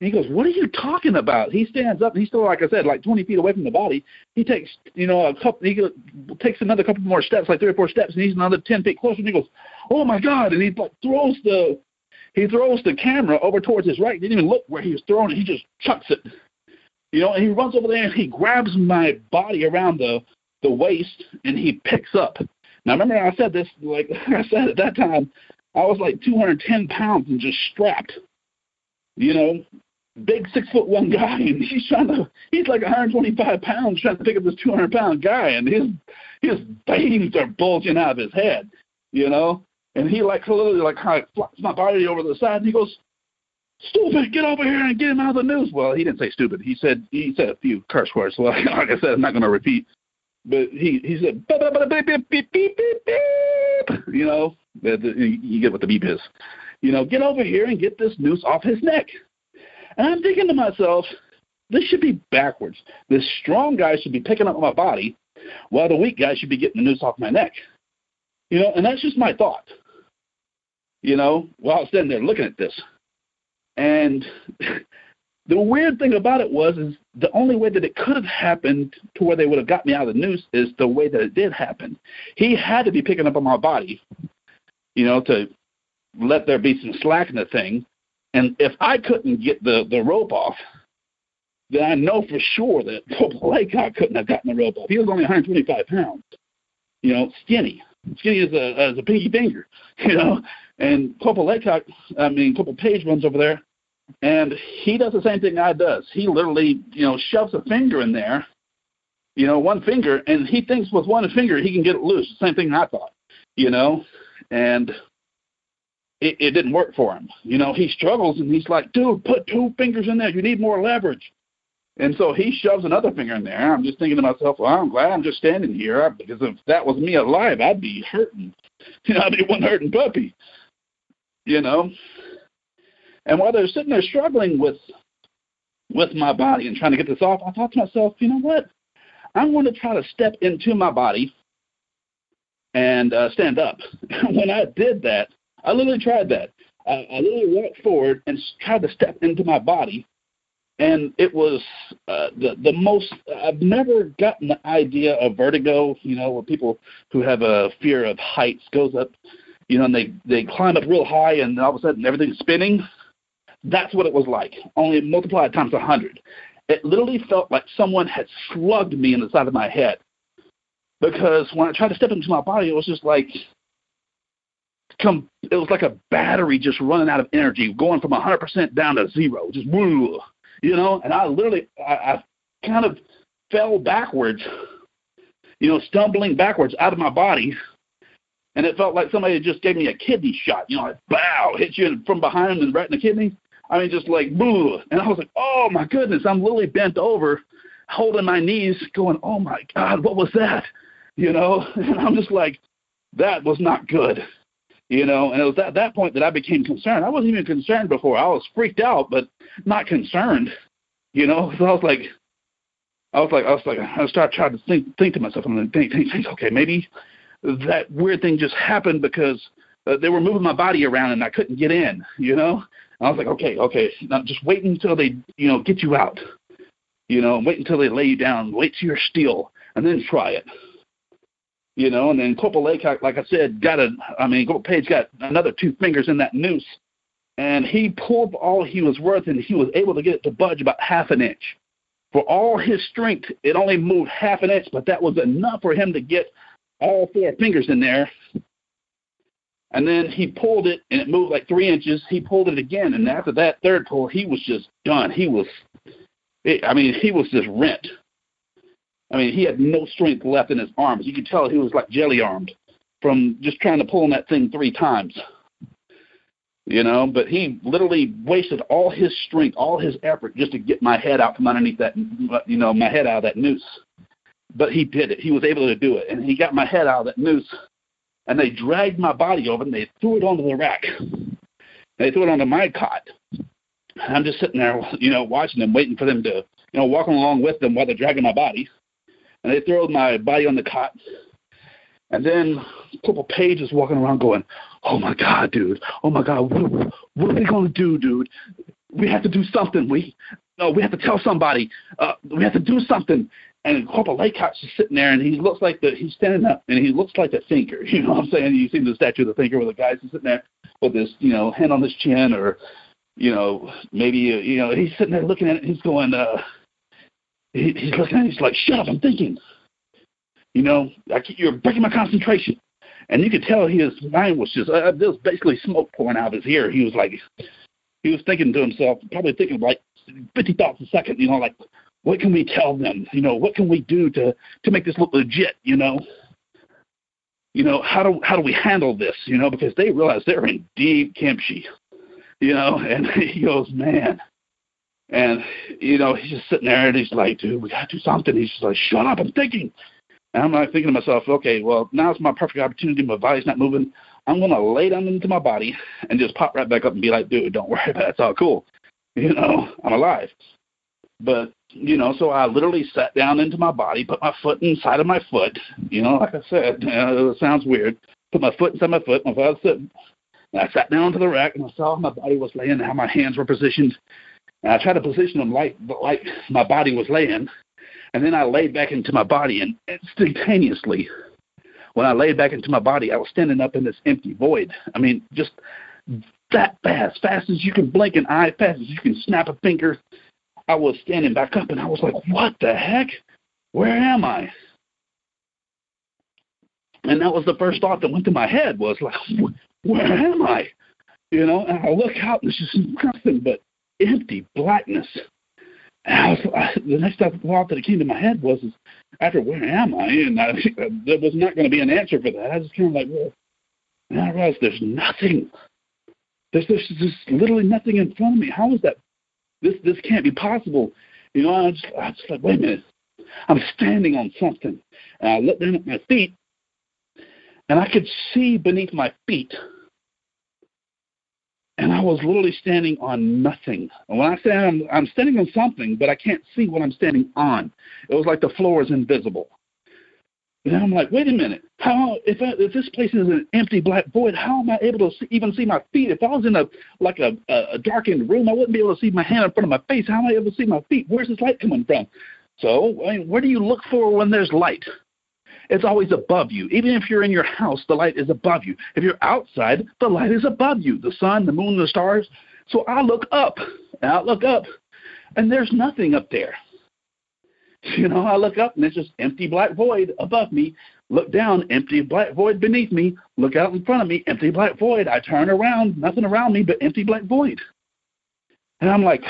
And he goes, What are you talking about? He stands up. And he's still, like I said, like 20 feet away from the body. He takes, you know, a couple, he takes another couple more steps, like three or four steps, and he's another 10 feet closer. And he goes, Oh my God. And he like throws the, he throws the camera over towards his right. He didn't even look where he was throwing it. He just chucks it you know, and he runs over there and he grabs my body around the the waist and he picks up. Now remember I said this like [laughs] I said at that time, I was like 210 pounds and just strapped. You know, big six foot one guy and he's trying to he's like 125 pounds trying to pick up this 200 pound guy and his his veins are bulging out of his head. You know, and he like literally like kind of flops my body over the side and he goes, stupid, get over here and get him out of the news. Well, he didn't say stupid. He said he said a few curse words. [laughs] Well, like I said, I'm not going to repeat. But he he said beep beep beep beep beep beep. You know, you get what the beep is. You know, get over here and get this noose off his neck. And I'm thinking to myself, this should be backwards. This strong guy should be picking up my body, while the weak guy should be getting the noose off my neck. You know, and that's just my thought. You know, while I was standing there looking at this. And [laughs] the weird thing about it was is the only way that it could have happened to where they would have got me out of the noose is the way that it did happen. He had to be picking up on my body, you know, to let there be some slack in the thing. And if I couldn't get the, the rope off, then I know for sure that [laughs] oh Laycock couldn't have gotten the rope off. He was only 125 pounds, you know, skinny, skinny as a as a pinky finger, [laughs] you know. And Corporal Laycock, I mean, Corporal Page runs over there, and he does the same thing I does. He literally, you know, shoves a finger in there, you know, one finger, and he thinks with one finger he can get it loose. Same thing I thought, you know, and it, it didn't work for him. You know, he struggles and he's like, dude, put two fingers in there. You need more leverage. And so he shoves another finger in there. I'm just thinking to myself, well, I'm glad I'm just standing here because if that was me alive, I'd be hurting. [laughs] You know, I'd be one hurting puppy you know. And while they're sitting there struggling with with my body and trying to get this off, I thought to myself, you know what? I'm going to try to step into my body and uh, stand up. [laughs] when I did that, I literally tried that. I, I literally walked forward and tried to step into my body, and it was uh, the the most. I've never gotten the idea of vertigo. You know, where people who have a fear of heights goes up you know, and they they climb up real high, and all of a sudden everything's spinning. That's what it was like, only multiplied times a hundred. It literally felt like someone had slugged me in the side of my head. Because when I tried to step into my body, it was just like come it was like a battery just running out of energy, going from a hundred percent down to zero, just woo, you know. And I literally, I, I kind of fell backwards, you know, stumbling backwards out of my body and it felt like somebody just gave me a kidney shot. You know, like bow, hit you from behind and right in the kidney. I mean, just like boo. And I was like, oh my goodness, I'm literally bent over, holding my knees, going, oh my God, what was that? You know, [laughs] and I'm just like, that was not good. You know, and it was at that point that I became concerned. I wasn't even concerned before. I was freaked out, but not concerned. You know, so I was like, I was like, I was like, I started trying to think, think to myself, I'm like, think, think, think, okay, maybe that weird thing just happened because uh, they were moving my body around and I couldn't get in, you know? And I was like, okay, okay, now just wait until they, you know, get you out. You know, wait until they lay you down, wait till you're still, and then try it. You know, and then Corporal Laycock, like I said, got a, I mean, Corporal Page got another two fingers in that noose, and he pulled all he was worth, and he was able to get it to budge about half an inch. For all his strength, it only moved half an inch, but that was enough for him to get all four fingers in there And then he pulled it, and it moved like three inches. He pulled it again, and after that third pull, he was just done. He was, it, I mean, he was just rent. I mean, he had no strength left in his arms. You could tell he was like jelly armed from just trying to pull on that thing three times. You know, but he literally wasted all his strength, all his effort just to get my head out from underneath that, you know, my head out of that noose. But he did it. He was able to do it, and he got my head out of that noose and they dragged my body over and they threw it onto the rack. They threw it onto my cot. And I'm just sitting there, you know, watching them, waiting for them to, you know, walking along with them while they're dragging my body. And they throw my body on the cot. And then Corporal Page's walking around going, "Oh my God, dude! Oh my God, what, what are we gonna do, dude? We have to do something. We no, we have to tell somebody. Uh, we have to do something." and Corporal Laycock's just sitting there, and he looks like the he's standing up, and he looks like a thinker. [laughs] You know what I'm saying? You see the statue of the thinker where the guy's sitting there with his you know hand on his chin, or you know maybe uh, you know he's sitting there looking at it. And he's going, uh, he, he's looking at me, He's like, "Shut up! I'm thinking." You know, I keep, you're breaking my concentration. And you could tell his mind was just uh, there was basically smoke pouring out of his ear. He was like, he was thinking to himself, probably thinking like 50 thoughts a second. You know, like what can we tell them? You know, what can we do to to make this look legit? You know, you know how do how do we handle this? You know, because they realize they're in deep kimchi. You know, [laughs] and he goes, man. And you know, he's just sitting there and he's like, dude, we gotta do something. He's just like, shut up, I'm thinking. And I'm like thinking to myself, okay, well, now's my perfect opportunity. My body's not moving. I'm gonna lay down into my body and just pop right back up and be like, dude, don't worry [laughs] about it. It's all cool. You know, I'm alive. But you know, so I literally sat down into my body, put my foot inside of my foot. You know, like I said, uh, [laughs] it sounds weird. Put my foot inside my foot. My said, and I sat down to the rack and I saw how my body was laying, how my hands were positioned. And I tried to position them like like my body was laying. And then I laid back into my body, and instantaneously, when I laid back into my body, I was standing up in this empty void. I mean, just that fast, fast as you can blink an eye, fast as you can snap a finger, I was standing back up and I was like, what the heck? Where am I? And that was the first thought that went through my head was like, where am I? You know, and I look out and it's just nothing but empty blackness. And I was, I, the next thought that came to my head was, is, after where am I? And I, [laughs] there was not going to be an answer for that. I was kind of like, well, and I realized there's nothing. There's, there's just literally nothing in front of me. How is that this this can't be possible. You know, I just I just like, wait a minute. I'm standing on something. And I looked down at my feet and I could see beneath my feet. And I was literally standing on nothing. And when I say I'm, I'm standing on something, but I can't see what I'm standing on. It was like the floor is invisible. And I'm like, wait a minute. How if I, if this place is an empty black void, how am I able to see, even see my feet? If I was in a like a, a darkened room, I wouldn't be able to see my hand in front of my face. How am I able to see my feet? Where's this light coming from? So, I mean, where do you look for when there's light? It's always above you. Even if you're in your house, the light is above you. If you're outside, the light is above you. The sun, the moon, the stars. So I look up, and I look up, and there's nothing up there. [laughs] You know, I look up and it's just empty black void above me. Look down, empty black void beneath me. Look out in front of me, empty black void. I turn around, nothing around me but empty black void. And I'm like,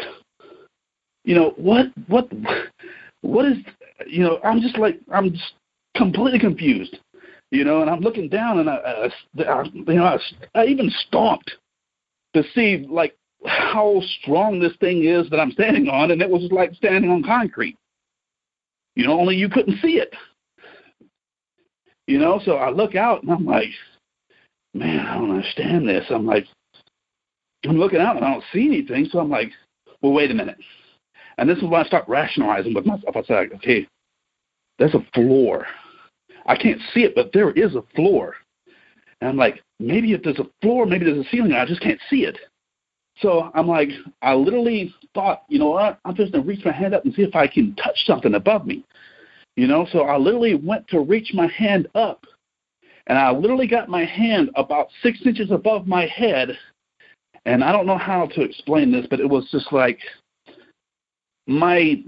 you know, what, what, [laughs] what is, you know, I'm just like, I'm just completely confused, you know, and I'm looking down and I, I, I you know, I, I even stomped to see like how strong this thing is that I'm standing on, and it was like standing on concrete. You know, only you couldn't see it. You know, so I look out and I'm like, man, I don't understand this. I'm like, I'm looking out and I don't see anything. So I'm like, well, wait a minute. And this is when I start rationalizing with myself. I say, okay, there's a floor. I can't see it, but there is a floor. And I'm like, maybe if there's a floor, maybe there's a ceiling, I just can't see it. So I'm like, I literally thought, you know what? I'm just gonna reach my hand up and see if I can touch something above me. You know, so I literally went to reach my hand up, and I literally got my hand about six inches above my head. And I don't know how to explain this, but it was just like my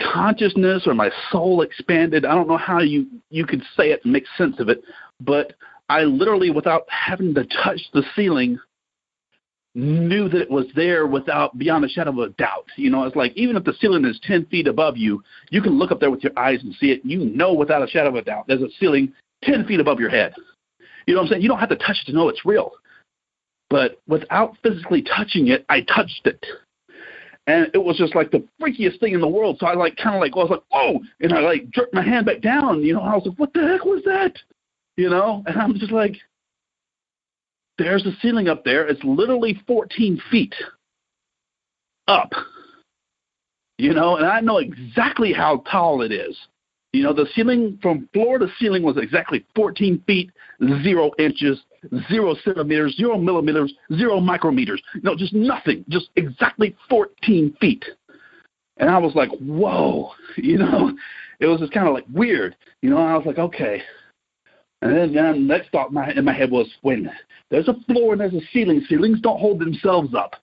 consciousness or my soul expanded. I don't know how you you could say it and make sense of it, but I literally, without having to touch the ceiling, knew that it was there without beyond a shadow of a doubt. You know, it's like even if the ceiling is ten feet above you, you can look up there with your eyes and see it. You know without a shadow of a doubt there's a ceiling ten feet above your head. You know what I'm saying? You don't have to touch it to know it's real. But without physically touching it, I touched it. And it was just like the freakiest thing in the world. So I like kind of like I was like, whoa, and I like jerked my hand back down. You know, I was like, what the heck was that? You know, and I'm just like, there's a ceiling up there. It's literally 14 feet up. You know, and I know exactly how tall it is. You know, the ceiling from floor to ceiling was exactly 14 feet, zero inches, zero centimeters, zero millimeters, zero micrometers. No, just nothing. Just exactly 14 feet. And I was like, whoa. [laughs] You know, it was just kind of like weird. You know, I was like, okay. And then, then the next thought my, in my head was, wait a minute. There's a floor and there's a ceiling. Ceilings don't hold themselves up.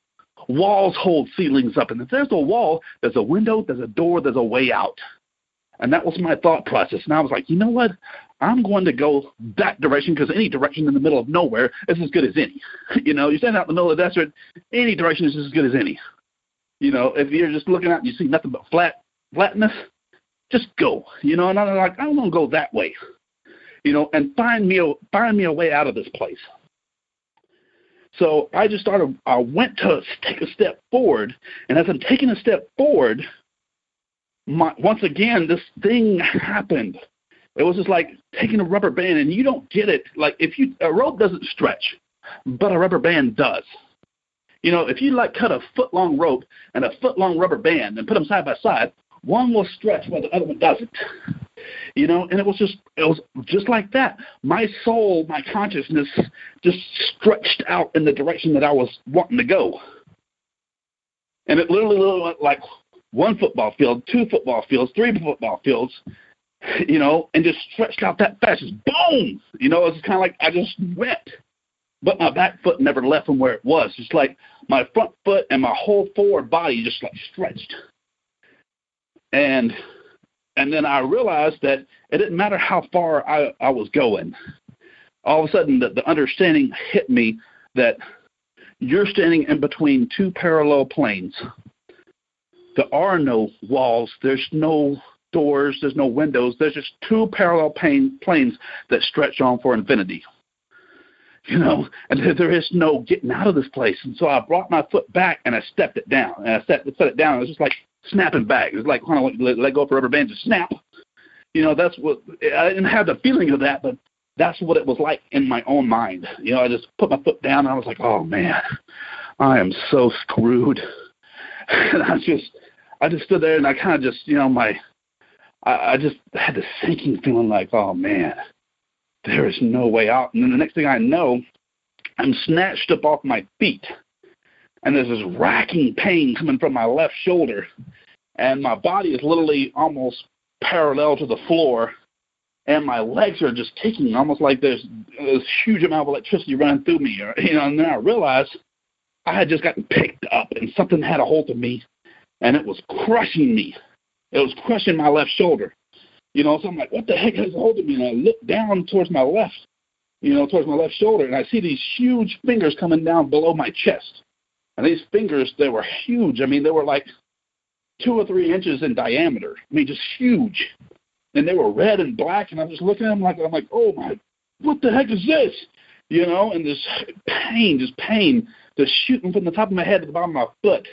Walls hold ceilings up. And if there's a wall, there's a window, there's a door, there's a way out. And that was my thought process. And I was like, you know what? I'm going to go that direction because any direction in the middle of nowhere is as good as any. [laughs] You know, you stand out in the middle of the desert, any direction is as good as any. You know, if you're just looking out and you see nothing but flat flatness, just go. You know, and I'm like, I'm gonna go that way. You know, and find me a find me a way out of this place. So I just started. I went to take a step forward, and as I'm taking a step forward, my, once again, this thing happened. It was just like taking a rubber band, and you don't get it. Like if you a rope doesn't stretch, but a rubber band does. You know, if you like cut a foot long rope and a foot long rubber band and put them side by side, one will stretch while the other one doesn't. You know, and it was just it was just like that. My soul, my consciousness just stretched out in the direction that I was wanting to go. And it literally, literally like one football field, two football fields, three football fields, you know, and just stretched out that fast. Just boom! You know, it's kind of like I just went. But my back foot never left from where it was. It's like my front foot and my whole forward body just like stretched. And and then I realized that it didn't matter how far I, I was going. All of a sudden, the, the understanding hit me that you're standing in between two parallel planes there are no walls, there's no doors, there's no windows, there's just two parallel pane, planes that stretch on for infinity. You know, and there is no getting out of this place. And so I brought my foot back and I stepped it down. And I set, set it down. It was just like snapping back. It was like kind of let, let go of rubber band, just snap. You know, that's what I didn't have the feeling of that, but that's what it was like in my own mind. You know, I just put my foot down and I was like, oh man, I am so screwed. [laughs] and I just I just stood there and I kind of just, you know, my, I, I just had this sinking feeling like, oh man, there is no way out. And then the next thing I know, I'm snatched up off my feet, and there's this racking pain coming from my left shoulder, and my body is literally almost parallel to the floor, and my legs are just kicking, almost like there's this huge amount of electricity running through me. Or, you know, and then I realized I had just gotten picked up, and something had a hold of me, and it was crushing me. It was crushing my left shoulder. You know, so I'm like, what the heck has hold of me? And I look down towards my left, you know, towards my left shoulder, and I see these huge fingers coming down below my chest. And these fingers, they were huge. I mean, they were like two or three inches in diameter. I mean, just huge. And they were red and black, and I'm just looking at them like, I'm like, oh my, what the heck is this? You know, and this pain, just pain, just shooting from the top of my head to the bottom of my foot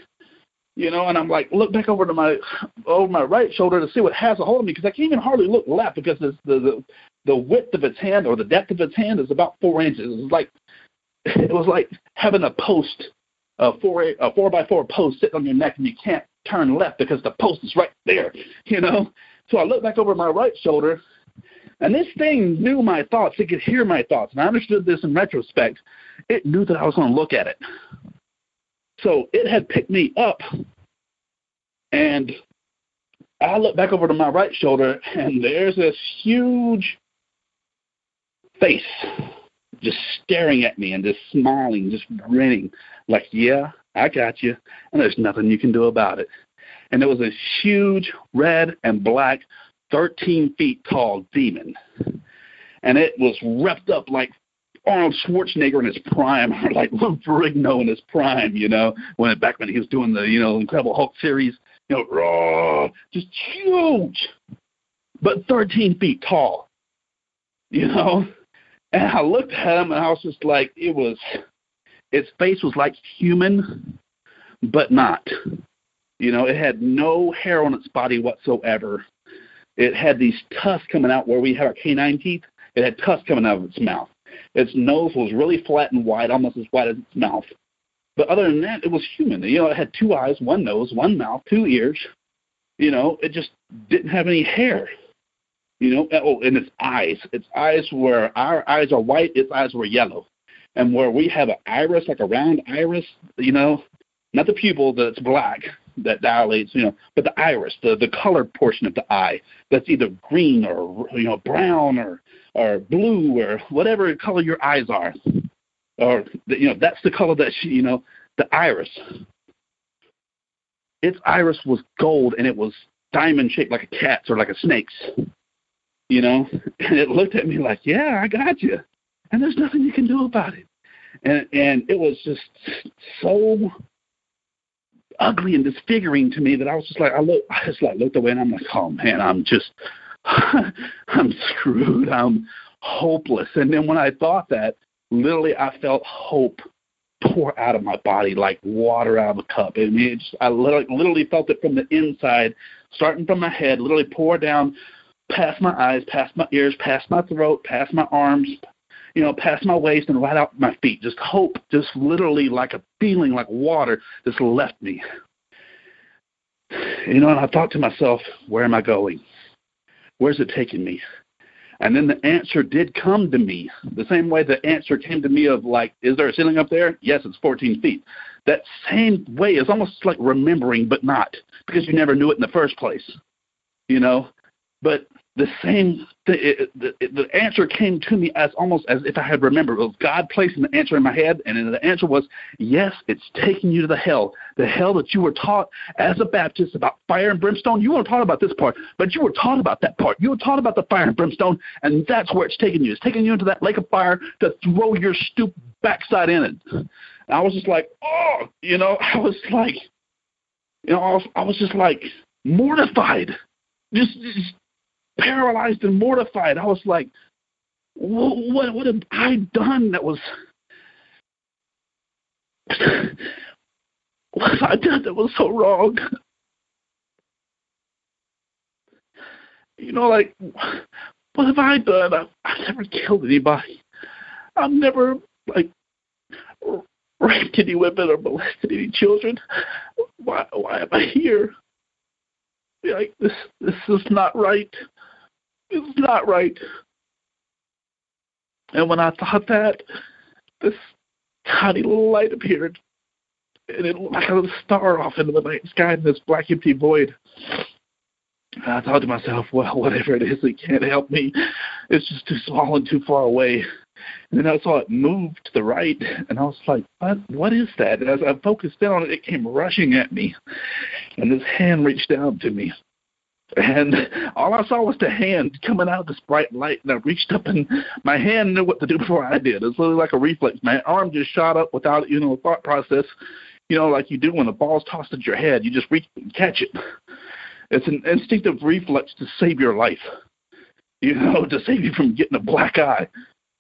you know, and I'm like, look back over to my over my right shoulder to see what has a hold of me because I can't even hardly look left because the the the width of its hand or the depth of its hand is about four inches. It was like [laughs] it was like having a post, a four a four by four post sitting on your neck and you can't turn left because the post is right there, [laughs] you know. So I look back over my right shoulder, and this thing knew my thoughts. It could hear my thoughts, and I understood this in retrospect. It knew that I was going to look at it. So it had picked me up, and I look back over to my right shoulder, and there's this huge face just staring at me and just smiling, just grinning, like, yeah, I got you, and there's nothing you can do about it. And it was a huge red and black, 13 feet tall demon. And it was wrapped up like Arnold Schwarzenegger in his prime, or [laughs] like Lou Ferrigno in his prime, you know, when back when he was doing the you know Incredible Hulk series, you know, raw, just huge, but 13 feet tall, you know. And I looked at him and I was just like, it was, its face was like human, but not. You know, it had no hair on its body whatsoever. It had these tusks coming out where we have our canine teeth. It had tusks coming out of its mouth. Its nose was really flat and wide, almost as wide as its mouth. But other than that, it was human. You know, it had two eyes, one nose, one mouth, two ears. You know, it just didn't have any hair. You know, uh, oh, and its eyes. Its eyes were our eyes are white. Its eyes were yellow, and where we have an iris, like a round iris. You know, not the pupil that's black that dilates. You know, but the iris, the the colored portion of the eye that's either green or you know brown or or blue or whatever color your eyes are, or you know that's the color that she, you know the iris. Its iris was gold and it was diamond shaped like a cat's or like a snake's you know, and it looked at me like, "Yeah, I got you," and there's nothing you can do about it. And and it was just so ugly and disfiguring to me that I was just like, I look, I just like looked away and I'm like, "Oh man, I'm just, [laughs] I'm screwed. I'm hopeless." And then when I thought that, literally, I felt hope pour out of my body like water out of a cup. I mean, it just, I literally, literally felt it from the inside, starting from my head, literally pour down past my eyes, past my ears, past my throat, past my arms, you know, past my waist and right out my feet. Just hope, just literally like a feeling like water just left me. You know, and I thought to myself, where am I going? Where's it taking me? And then the answer did come to me. The same way the answer came to me of like, is there a ceiling up there? Yes, it's 14 feet. That same way is almost like remembering, but not because you never knew it in the first place. You know, but the same th- the, the answer came to me as almost as if I had remembered. It was God placing the answer in my head, and the answer was, yes, it's taking you to the hell. The hell that you were taught as a Baptist about fire and brimstone. You weren't taught about this part, but you were taught about that part. You were taught about the fire and brimstone, and that's where it's taking you. It's taking you into that lake of fire to throw your stoop backside in it. And I was just like, oh, you know, I was like, you know, I was, I was just like mortified. Just, just paralyzed and mortified. I was like, what, what, have I done that was, [laughs] what have I done that was so wrong? You know, like, what have I done? I've, I've never killed anybody. I've never, like, raped any women or molested any children. Why, why am I here? Like, this, this is not right. It's not right. And when I thought that, this tiny little light appeared, and it looked like a little star off into the night sky in this black empty void. And I thought to myself, well, whatever it is, it can't help me. It's just too small and too far away. And then I saw it move to the right, and I was like, what, what is that? And as I focused in on it, it came rushing at me. And this hand reached down to me. And all I saw was the hand coming out of this bright light, and I reached up, and my hand knew what to do [laughs] before I did. It was literally like a reflex. My arm just shot up without, you know, a thought process, you know, like you do when the ball's tossed at your head. You just reach and catch it. It's an instinctive reflex to save your life, you [laughs] know, to save you from getting a black eye.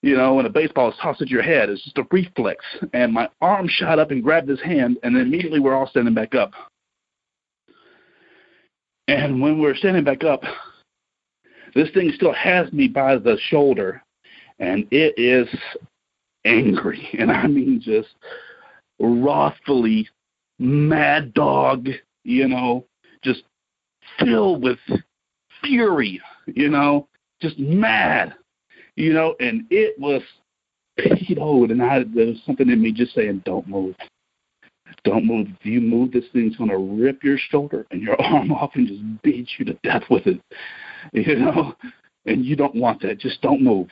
You know, when a baseball is tossed at your head, it's just a reflex. And my arm shot up and grabbed his hand, and then immediately we're all standing back up. And when we're standing back up, this thing still has me by the shoulder, and it is angry. [laughs] And I mean just wrathfully, mad dog, you know, just filled with fury, you know, just mad, you know, and it was PO'd, and I, there was something in me just saying, don't move. Don't move. If you move, this thing's going to rip your shoulder and your [laughs] arm off and just beat you to death with it. [laughs] You know, and you don't want that. Just don't move.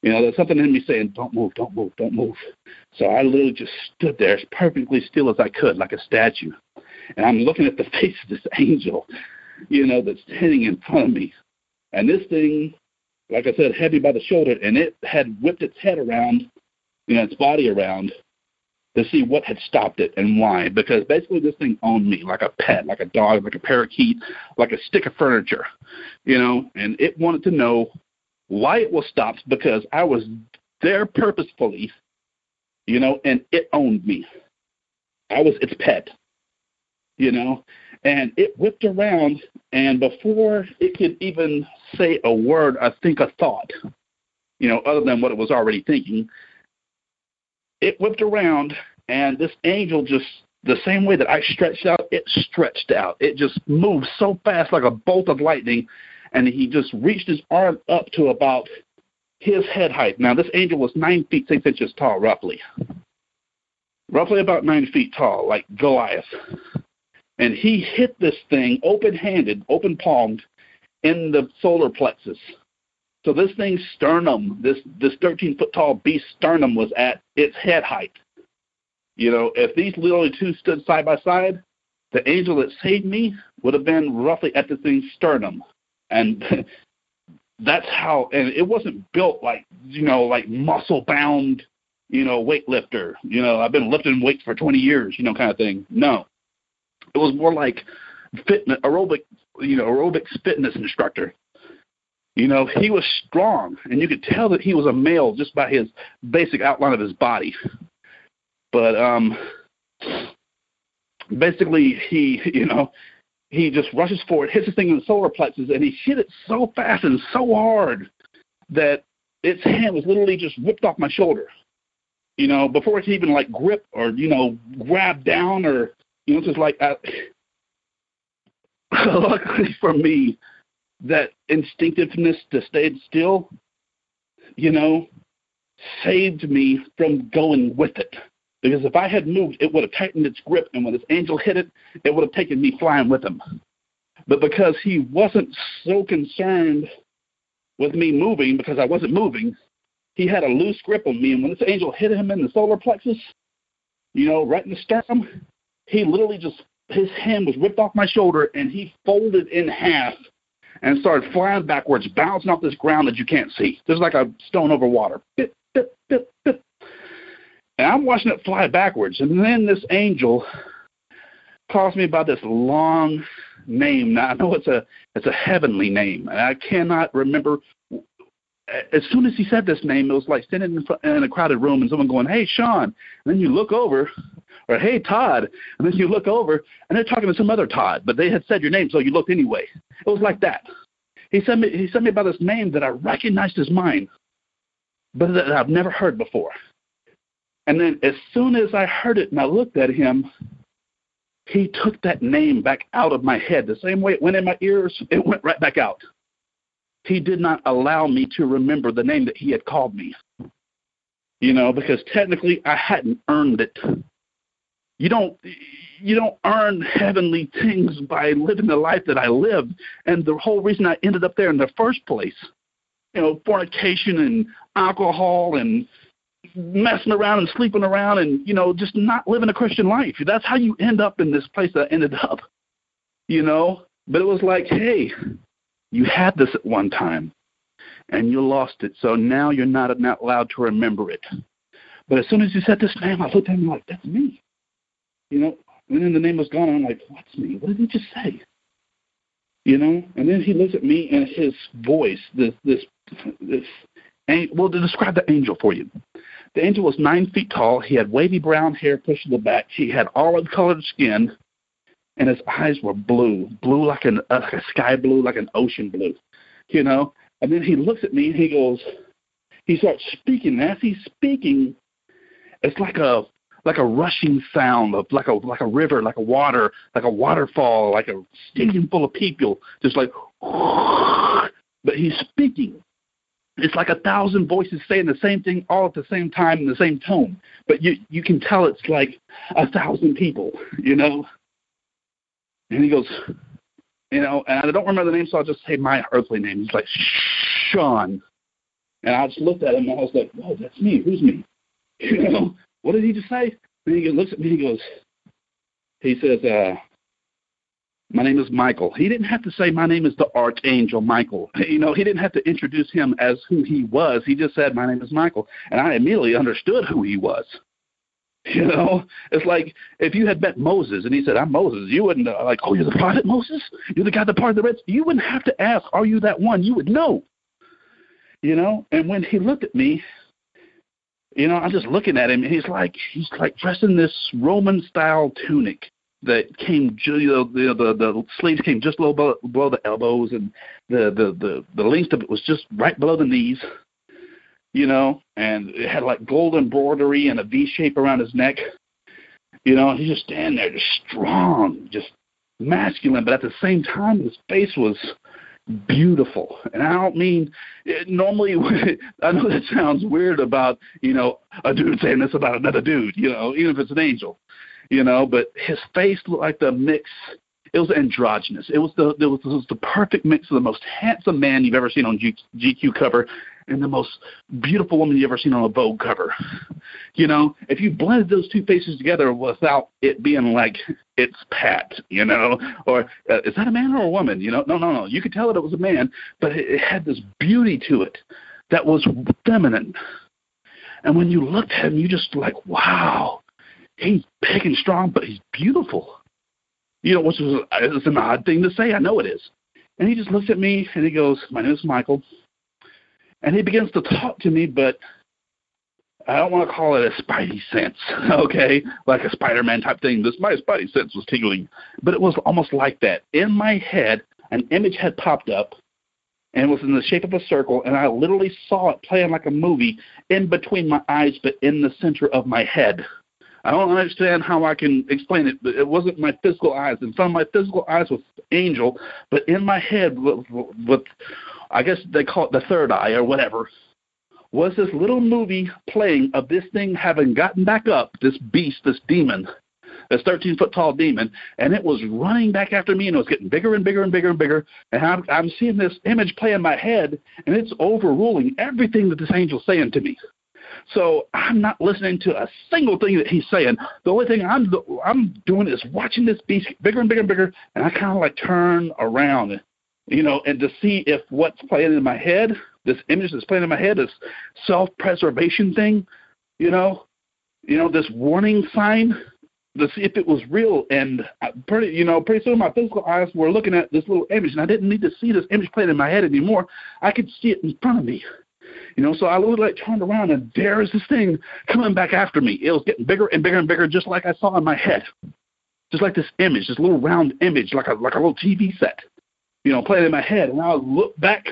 You know, there's something in me saying, "Don't move, don't move, don't move." So I literally just stood there as perfectly still as I could, like a statue, and I'm looking at the [laughs] face of this angel, you know, that's standing in front of me, and this thing like I said, had me by the shoulder, and it had whipped its head around, you know, its body around to see what had stopped it and why. Because basically, this thing owned me like a pet, like a dog, like a parakeet, like a stick of furniture, you know, and it wanted to know why it was stopped because I was there purposefully, you know, and it owned me. I was its pet, you know, and it whipped around, and before it could even say a word, I think a thought, you know, other than what it was already thinking, it whipped around, and this angel just the same way that I stretched out, it stretched out. It just moved so fast like a bolt of lightning, and he just reached his arm up to about his head height. Now, this angel was nine feet six inches tall, roughly. Roughly about nine feet tall, like Goliath. And he hit this thing open handed, open palmed, in the solar plexus. So this thing's sternum, this this 13 foot tall beast sternum was at its head height. You know, if these literally two stood side by side, the angel that saved me would have been roughly at the thing's sternum. And [laughs] that's how and it wasn't built like you know like muscle bound you know weightlifter you know i've been lifting weights for 20 years you know kind of thing no it was more like fitness aerobic you know aerobics fitness instructor you know he was strong and you could tell that he was a male just by his basic outline of his body but um basically he [laughs] you know he just rushes forward, hits the thing in the solar plexus, and he hit it so fast and so hard that its hand was literally just whipped off my shoulder. You know, before it could even like grip or you know grab down or you know, just like I, [laughs] luckily for me, that instinctiveness to stay still, you know, saved me from going with it. Because if I had moved, it would have tightened its grip, and when this angel hit it, it would have taken me flying with him. But because he wasn't so concerned with me moving, because I wasn't moving, he had a loose grip on me. And when this angel hit him in the solar plexus, you know, right in the sternum, he literally just, his hand was ripped off my shoulder, and he folded in half and started flying backwards, bouncing off this ground that you can't see. Just like a stone over water. Bip, bip, bip, bip. And I'm watching it fly backwards. And then this angel calls me by this long name. Now I know it's a it's a heavenly name, and I cannot remember. As soon as he said this name, it was like standing in, in a crowded room and someone going, "Hey, Sean," and then you look over, or "Hey, Todd," and then you look over, and they're talking to some other Todd, but they had said your name, so you looked anyway. It was like that. He sent me he sent me by this name that I recognized as mine, but that I've never heard before. And then as soon as I heard it and I looked at him, he took that name back out of my head. The same way it went in my ears, it went right back out. He did not allow me to remember the name that he had called me. You know, because technically I hadn't earned it. You don't you don't earn heavenly things by living the life that I lived. And the whole reason I ended up there in the first place, you know, fornication and alcohol and messing around and sleeping around and you know just not living a christian life. That's how you end up in this place that I ended up you know? But it was like hey you had this at one time and you lost it. So now you're not not allowed to remember it. But as soon as you said this name i looked at him like that's me you know and then the name was gone i'm like what's me what did he just say you know and then he looks at me and his voice this this this well to describe the angel for you the angel was nine feet tall. He had wavy brown hair pushed to the back. He had olive colored skin, and his eyes were blue, blue like an uh, like a sky blue, like an ocean blue, you know. And then he looks at me and he goes, he starts speaking. And as he's speaking, it's like a like a rushing sound of like a like a river, like a water, like a waterfall, like a stadium full of people, just like. [laughs] But he's speaking, it's like a thousand voices saying the same thing all at the same time in the same tone. But you you can tell it's like a thousand people, [laughs] you know. And he goes, you know, and I don't remember the name, so I'll just say my earthly name. He's like Sean, and I just looked at him and I was like, "Oh, that's me. Who's me?" [laughs] You know, what did he just say? And he looks at me. and He goes, he says, uh, My name is Michael. He didn't have to say, My name is the Archangel Michael. [laughs] You know, he didn't have to introduce him as who he was. He just said, My name is Michael. And I immediately understood who he was. [laughs] You know, it's like if you had met Moses and he said, I'm Moses, you wouldn't, uh, like, oh, you're the prophet Moses? You're the guy that parted the Red? You wouldn't have to ask, Are you that one? You would know. You know, and when he looked at me, you know, I'm just looking at him, and he's like, he's like dressed in this Roman style tunic that came, you know, the the, the sleeves came just below below the elbows, and the the the the length of it was just right below the knees you know, and it had like gold embroidery and a V shape around his neck. You know, he's just standing there, just strong, just masculine, but at the same time, his face was beautiful. And I don't mean it, normally. [laughs] I know that sounds weird about you know a dude saying this about another dude. You know, even if it's an angel. You know, but his face looked like the mix. It was androgynous. It was the it was, it was the perfect mix of the most handsome man you've ever seen on GQ cover and the most beautiful woman you ever seen on a Vogue cover. You know, if you blended those two faces together without it being like it's Pat, you know, or uh, is that a man or a woman? You know, no, no, no. You could tell that it was a man, but it, it had this beauty to it that was feminine. And when you looked at him, you just like, wow, he's big and strong, but he's beautiful. You know, which is it's an odd thing to say. I know it is. And he just looks at me and he goes, "My name is Michael. And he begins to talk to me, but I don't want to call it a spidey sense, [laughs] okay, like a Spider-Man type thing. This my spidey sense was tingling, but it was almost like that. In my head, an image had popped up, and was in the shape of a circle, and I literally saw it playing like a movie in between my eyes, but in the center of my head. I don't understand how I can explain it, but it wasn't my physical eyes. In front of my physical eyes was angel, but in my head with, with I guess they call it the third eye or whatever, was this little movie playing of this thing having gotten back up, this beast, this demon, this 13 foot tall demon, and it was running back after me, and it was getting bigger and bigger and bigger and bigger. And I'm, I'm seeing this image play in my head, and it's overruling everything that this angel's saying to me. So I'm not listening to a single thing that he's saying. The only thing I'm I'm doing is watching this beast bigger and bigger and bigger, and I kind of like turn around you know, and to see if what's playing in my head, this image that's playing in my head, this self-preservation thing, you know, you know, this warning sign, to see if it was real. And pretty, you know, pretty soon my physical eyes were looking at this little image, and I didn't need to see this image playing in my head anymore. I could see it in front of me. You know, so I literally like turned around and there's this thing coming back after me. It was getting bigger and bigger and bigger, just like I saw in my head, just like this image, this little round image, like a like a little TV set you know, playing in my head. And I look back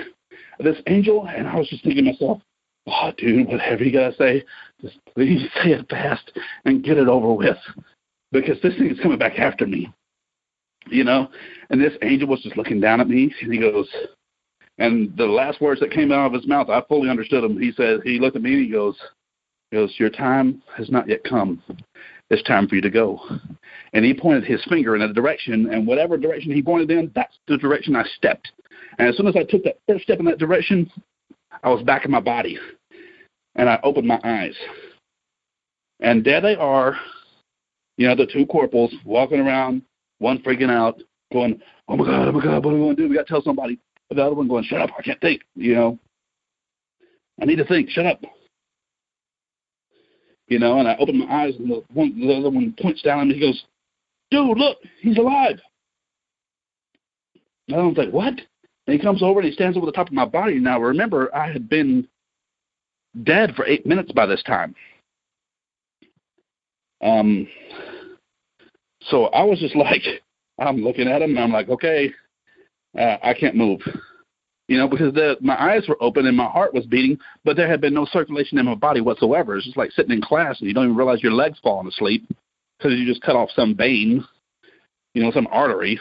at this angel, and I was just thinking to myself, oh, dude, whatever you got to say, just please [laughs] say it fast and get it over with because this thing is coming back after me. You know? And this angel was just looking down at me, and he goes, and the last words that came out of his mouth, I fully understood them. He said, he looked at me and he goes, he goes, Your time has not yet come. It's time for you to go. And he pointed his finger in a direction, and whatever direction he pointed in, that's the direction I stepped. And as soon as I took that first step in that direction, I was back in my body. And I opened my eyes. And there they are, you know, the two corporals walking around, one freaking out, going, Oh my God, oh my God, what are we going to do? We got to tell somebody. The other one going, Shut up, I can't think, you know. I need to think, shut up you know, and I open my eyes and the one the other one points down at me. He goes, "Dude, look, he's alive." And I was like, "What?" And he comes over and he stands over the top of my body. Now, remember, I had been dead for eight minutes by this time. Um, so I was just [laughs] like, I'm looking at him and I'm like, okay, uh, I can't move you know, because the, my eyes were open and my heart was beating, but there had been no circulation in my body whatsoever. It's just like sitting in class and you don't even realize your legs falling asleep because you just cut off some vein, you know, some artery,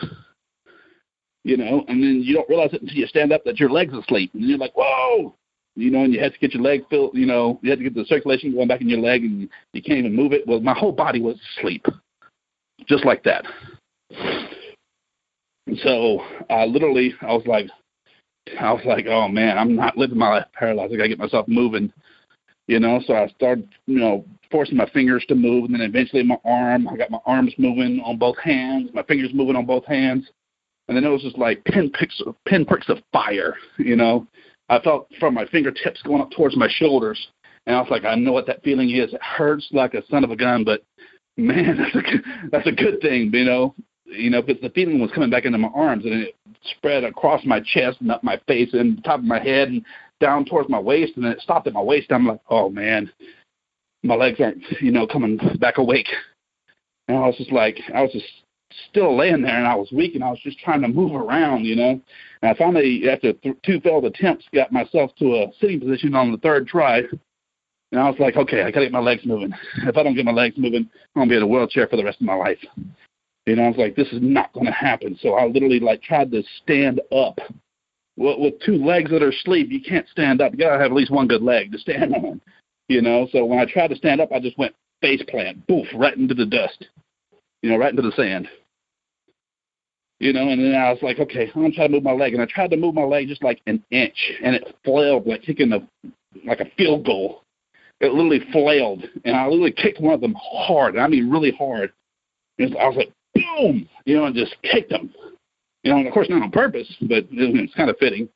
you know, and then you don't realize it until you stand up that your leg's asleep, and you're like, whoa, you know, and you had to get your leg filled, you know, you had to get the circulation going back in your leg, and you can't even move it. Well, my whole body was asleep, just like that. And so, uh, literally, I was like, I was like, oh man, I'm not living my life paralyzed. I gotta get myself moving, you know. So I started, you know, forcing my fingers to move, and then eventually my arm. I got my arms moving on both hands, my fingers moving on both hands, and then it was just like pinpricks, pinpricks of fire. You know, I felt from my fingertips going up towards my shoulders, and I was like, I know what that feeling is. It hurts like a son of a gun, but man, [laughs] that's a good, that's a good thing, you know. You know, because the feeling was coming back into my arms, and it spread across my chest and up my face and top of my head and down towards my waist, and then it stopped at my waist. I'm like, oh man, my legs aren't, you know, coming back awake. And I was just like, I was just still laying there, and I was weak, and I was just trying to move around, you know. And I finally, after th- two failed attempts, got myself to a sitting position on the third try. And I was like, okay, I gotta get my legs moving. If I don't get my legs moving, I'm gonna be in a wheelchair for the rest of my life. Know, I was like, this is not gonna happen. So I literally like tried to stand up. Well, with two legs that are asleep, you can't stand up. You gotta have at least one good leg to stand [laughs] on. You know, so when I tried to stand up, I just went face plant, boof, right into the dust. You know, right into the sand. You know, and then I was like, okay, I'm gonna try to move my leg, and I tried to move my leg just like an inch, and it flailed like kicking a like a field goal it literally flailed, and I literally kicked one of them hard. I mean, really hard. And I was like, boom, you know, and just kicked them. You know, and of course not on purpose, but [laughs] it's kind of fitting.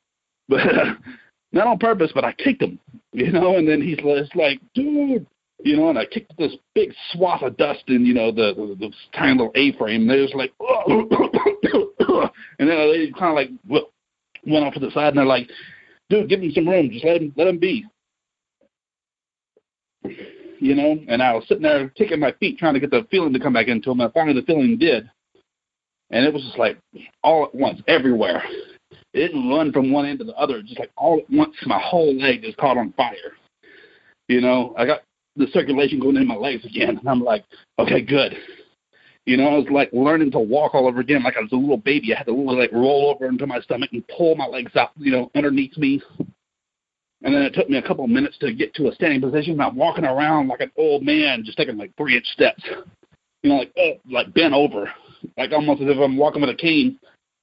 But uh, [laughs] not on purpose, but I kicked him. You know, and then he's like, dude, you know, and I kicked this big swath of dust in, you know, the the, the tiny little A-frame. They was like, [coughs] and then they kind of like went off to the side, and they're like, dude, give him some room, just let him let him be you know, and I was sitting there kicking my feet trying to get the feeling to come back into them, and finally the feeling did. And it was just like all at once, everywhere. It didn't run from one end to the other, just like all at once my whole leg just caught on fire. You know, I got the circulation going in my legs again, and I'm like, okay, good. You know, I was like learning to walk all over again, like I was a little baby. I had to like roll over into my stomach and pull my legs out, you know, underneath me and then it took me a couple of minutes to get to a standing position. I'm walking around like an old man, just taking like three inch steps. You know, like oh, like bent over, like almost as if I'm walking with a cane.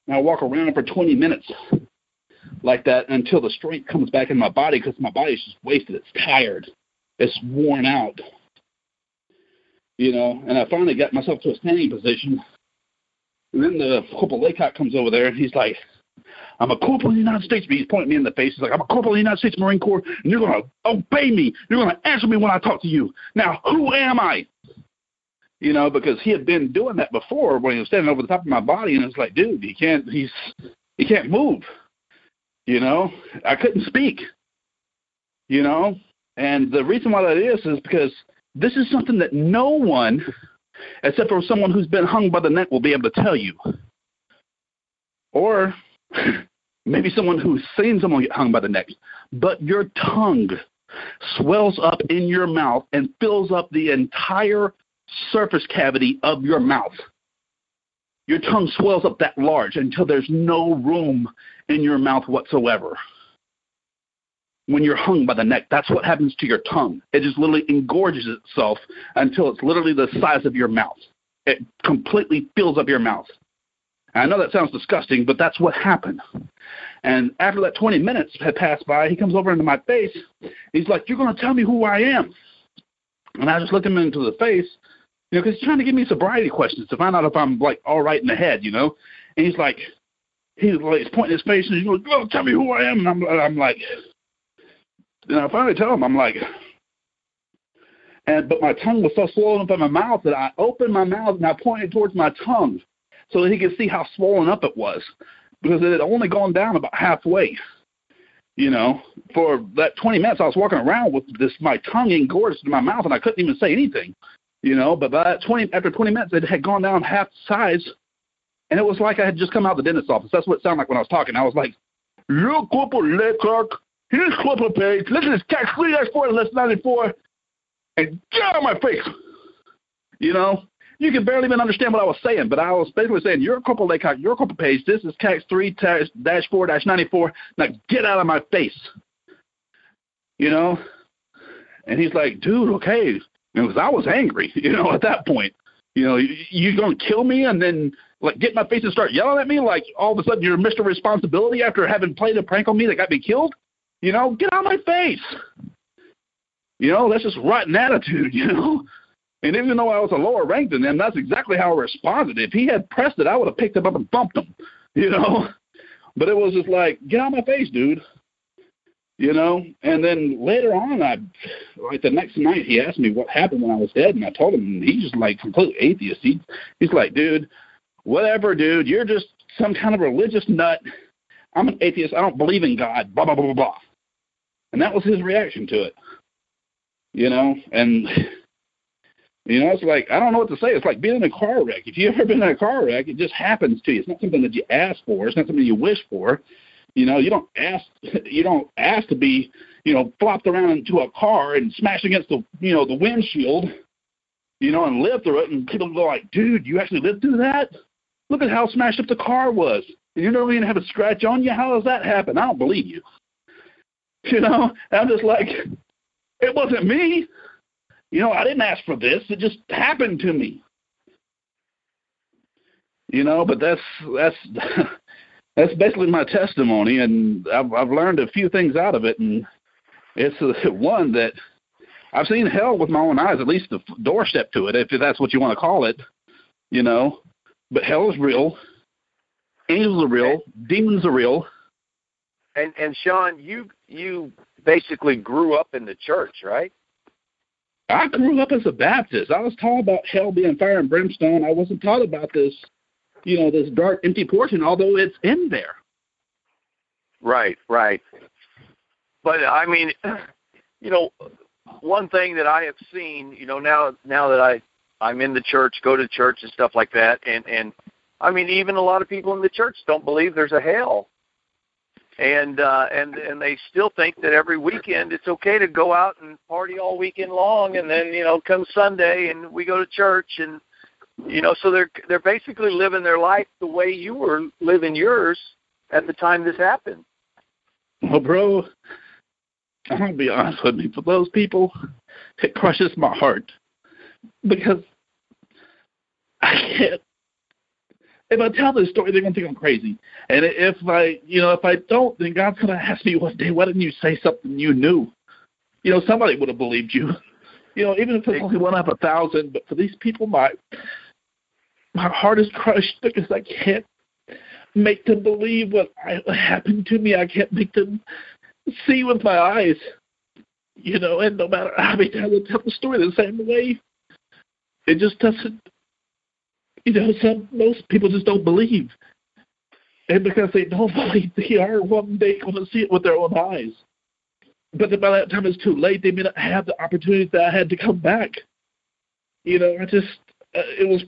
And I walk around for 20 minutes like that until the strength comes back in my body because my body's just wasted. It's tired. It's worn out. You know, and I finally got myself to a standing position. And then the Corporal Laycock comes over there and he's like, I'm a corporal in the United States. But He's pointing me in the face. He's like, I'm a corporal in the United States Marine Corps, and you're going to obey me. You're going to answer me when I talk to you. Now, who am I? You know, because he had been doing that before when he was standing over the top of my body, and it's like, dude, he can't. He's he can't move. You know, I couldn't speak. You know, and the reason why that is is because this is something that no one, except for someone who's been hung by the neck, will be able to tell you. Or [laughs] maybe someone who's seen someone get hung by the neck, but your tongue swells up in your mouth and fills up the entire surface cavity of your mouth. Your tongue swells up that large until there's no room in your mouth whatsoever. When you're hung by the neck, that's what happens to your tongue. It just literally engorges itself until it's literally the size of your mouth. It completely fills up your mouth. I know that sounds disgusting, but that's what happened. And after that 20 minutes had passed by, he comes over into my face. He's like, You're going to tell me who I am. And I just looked him into the face, you know, because he's trying to give me sobriety questions to find out if I'm like all right in the head, you know. And he's like, he's like, he's pointing his face and he's going, "Oh, tell me who I am." And I'm, I'm like, and I finally tell him, I'm like, and but my tongue was so swollen up in my mouth that I opened my mouth and I pointed towards my tongue so that he could see how swollen up it was because it had only gone down about halfway. You know, for that 20 minutes, I was walking around with this my tongue engorged in my mouth, and I couldn't even say anything. You know, but by that 20 after 20 minutes, it had gone down half size, and it was like I had just come out of the dentist's office. That's what it sounded like when I was talking. I was like, "Look, Corporal Leclerc, here's Corporal Page. Look at this tax three dash four less 94, and get out of my face." You know, you can barely even understand what I was saying, but I was basically saying, you're a Corporal Laycock, you're a Corporal Page, this is tax 3 dash 4 dash 94, now get out of my face. You know? And he's like, dude, okay. Because I was angry, [laughs] you know, at that point. You know, you, you going to kill me and then, like, get in my face and start yelling at me like all of a sudden you're Mr. Responsibility after having played a prank on me that got me killed? You know, get out of my face. You know, that's just rotten attitude, [laughs] you know? And even though I was a lower rank than him, that's exactly how I responded. If he had pressed it, I would have picked him up and bumped him. [laughs] you know. But it was just like, get out of my face, dude. You know. And then later on, I like the next night he asked me what happened when I was dead, and I told him, and he's just like completely atheist. He he's like, dude, whatever, dude. You're just some kind of religious nut. I'm an atheist. I don't believe in God. Blah blah blah blah blah. And that was his reaction to it. You know, and you know, it's like I don't know what to say. It's like being in a car wreck. If you ever been in a car wreck, it just happens to you. It's not something that you ask for. It's not something you wish for. You know, you don't ask [laughs] you don't ask to be, you know, flopped around into a car and smashed against the you know, the windshield, you know, and live through it and people go like, Dude, you actually lived through that? Look at how smashed up the car was. And you don't even have a scratch on you? How does that happen? I don't believe you. [laughs] You know? I'm just like it wasn't me. You know, I didn't ask for this. It just happened to me. You know, but that's that's [laughs] that's basically my testimony, and I've I've learned a few things out of it, and it's uh, [laughs] one that I've seen hell with my own eyes, at least the doorstep to it, if that's what you want to call it. You know, but hell is real. Angels are real. Demons are real. And and Sean, you you basically grew up in the church, right? I grew up as a Baptist. I was taught about hell being fire and brimstone. I wasn't taught about this, you know, this dark, empty portion, although it's in there. Right, right. But I mean, [clears throat] you know, one thing that I have seen, you know, now now that I I'm in the church, go to church and stuff like that, and and I mean, even a lot of people in the church don't believe there's a hell and uh and and they still think that every weekend it's okay to go out and party all weekend long and then you know come sunday and we go to church and you know so they're they're basically living their life the way you were living yours at the time this happened. Well bro i'll be honest with you for those people it crushes my heart because i can't if I tell this story, they're gonna think I'm crazy. And if I, you know, if I don't, then God's gonna ask me one day, why didn't you say something you knew? You know, somebody would have believed you. [laughs] You know, even if it's only one out of a thousand, but for these people, my my heart is crushed because I can't make them believe what happened to me. I can't make them see with my eyes. You know, and no matter how many times I tell the story the same way, it just doesn't you know, some most people just don't believe. And because they don't [laughs] believe, they are one day going to see it with their own eyes. But by that time it's too late. They may not have the opportunity that I had to come back. You know, I just, uh, it was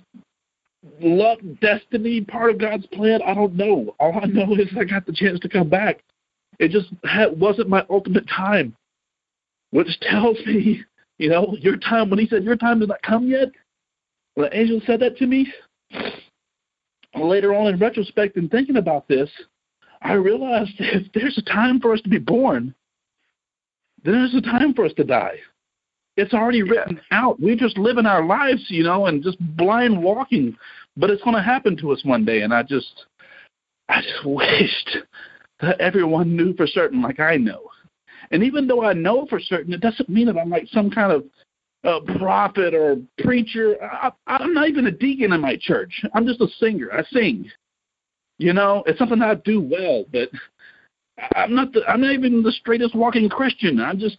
luck, destiny, part of God's plan. I don't know. All I know is I got the chance to come back. It just had, wasn't my ultimate time, which tells me, [laughs] you know, your time, when he said your time has not come yet, when the angel said that to me, later on in retrospect and thinking about this, I realized [laughs] if there's a time for us to be born, then there's a time for us to die. It's already written out. We're just living our lives, you know, and just blind walking. But it's going to happen to us one day. And I just, I just [laughs] wished that everyone knew for certain, like I know. And even though I know for certain, it doesn't mean that I'm like some kind of a prophet or preacher. I, I'm not even a deacon in my church. I'm just a singer. I sing. You know, it's something I do well, but I'm not. The, I'm not even the straightest walking Christian. I'm just,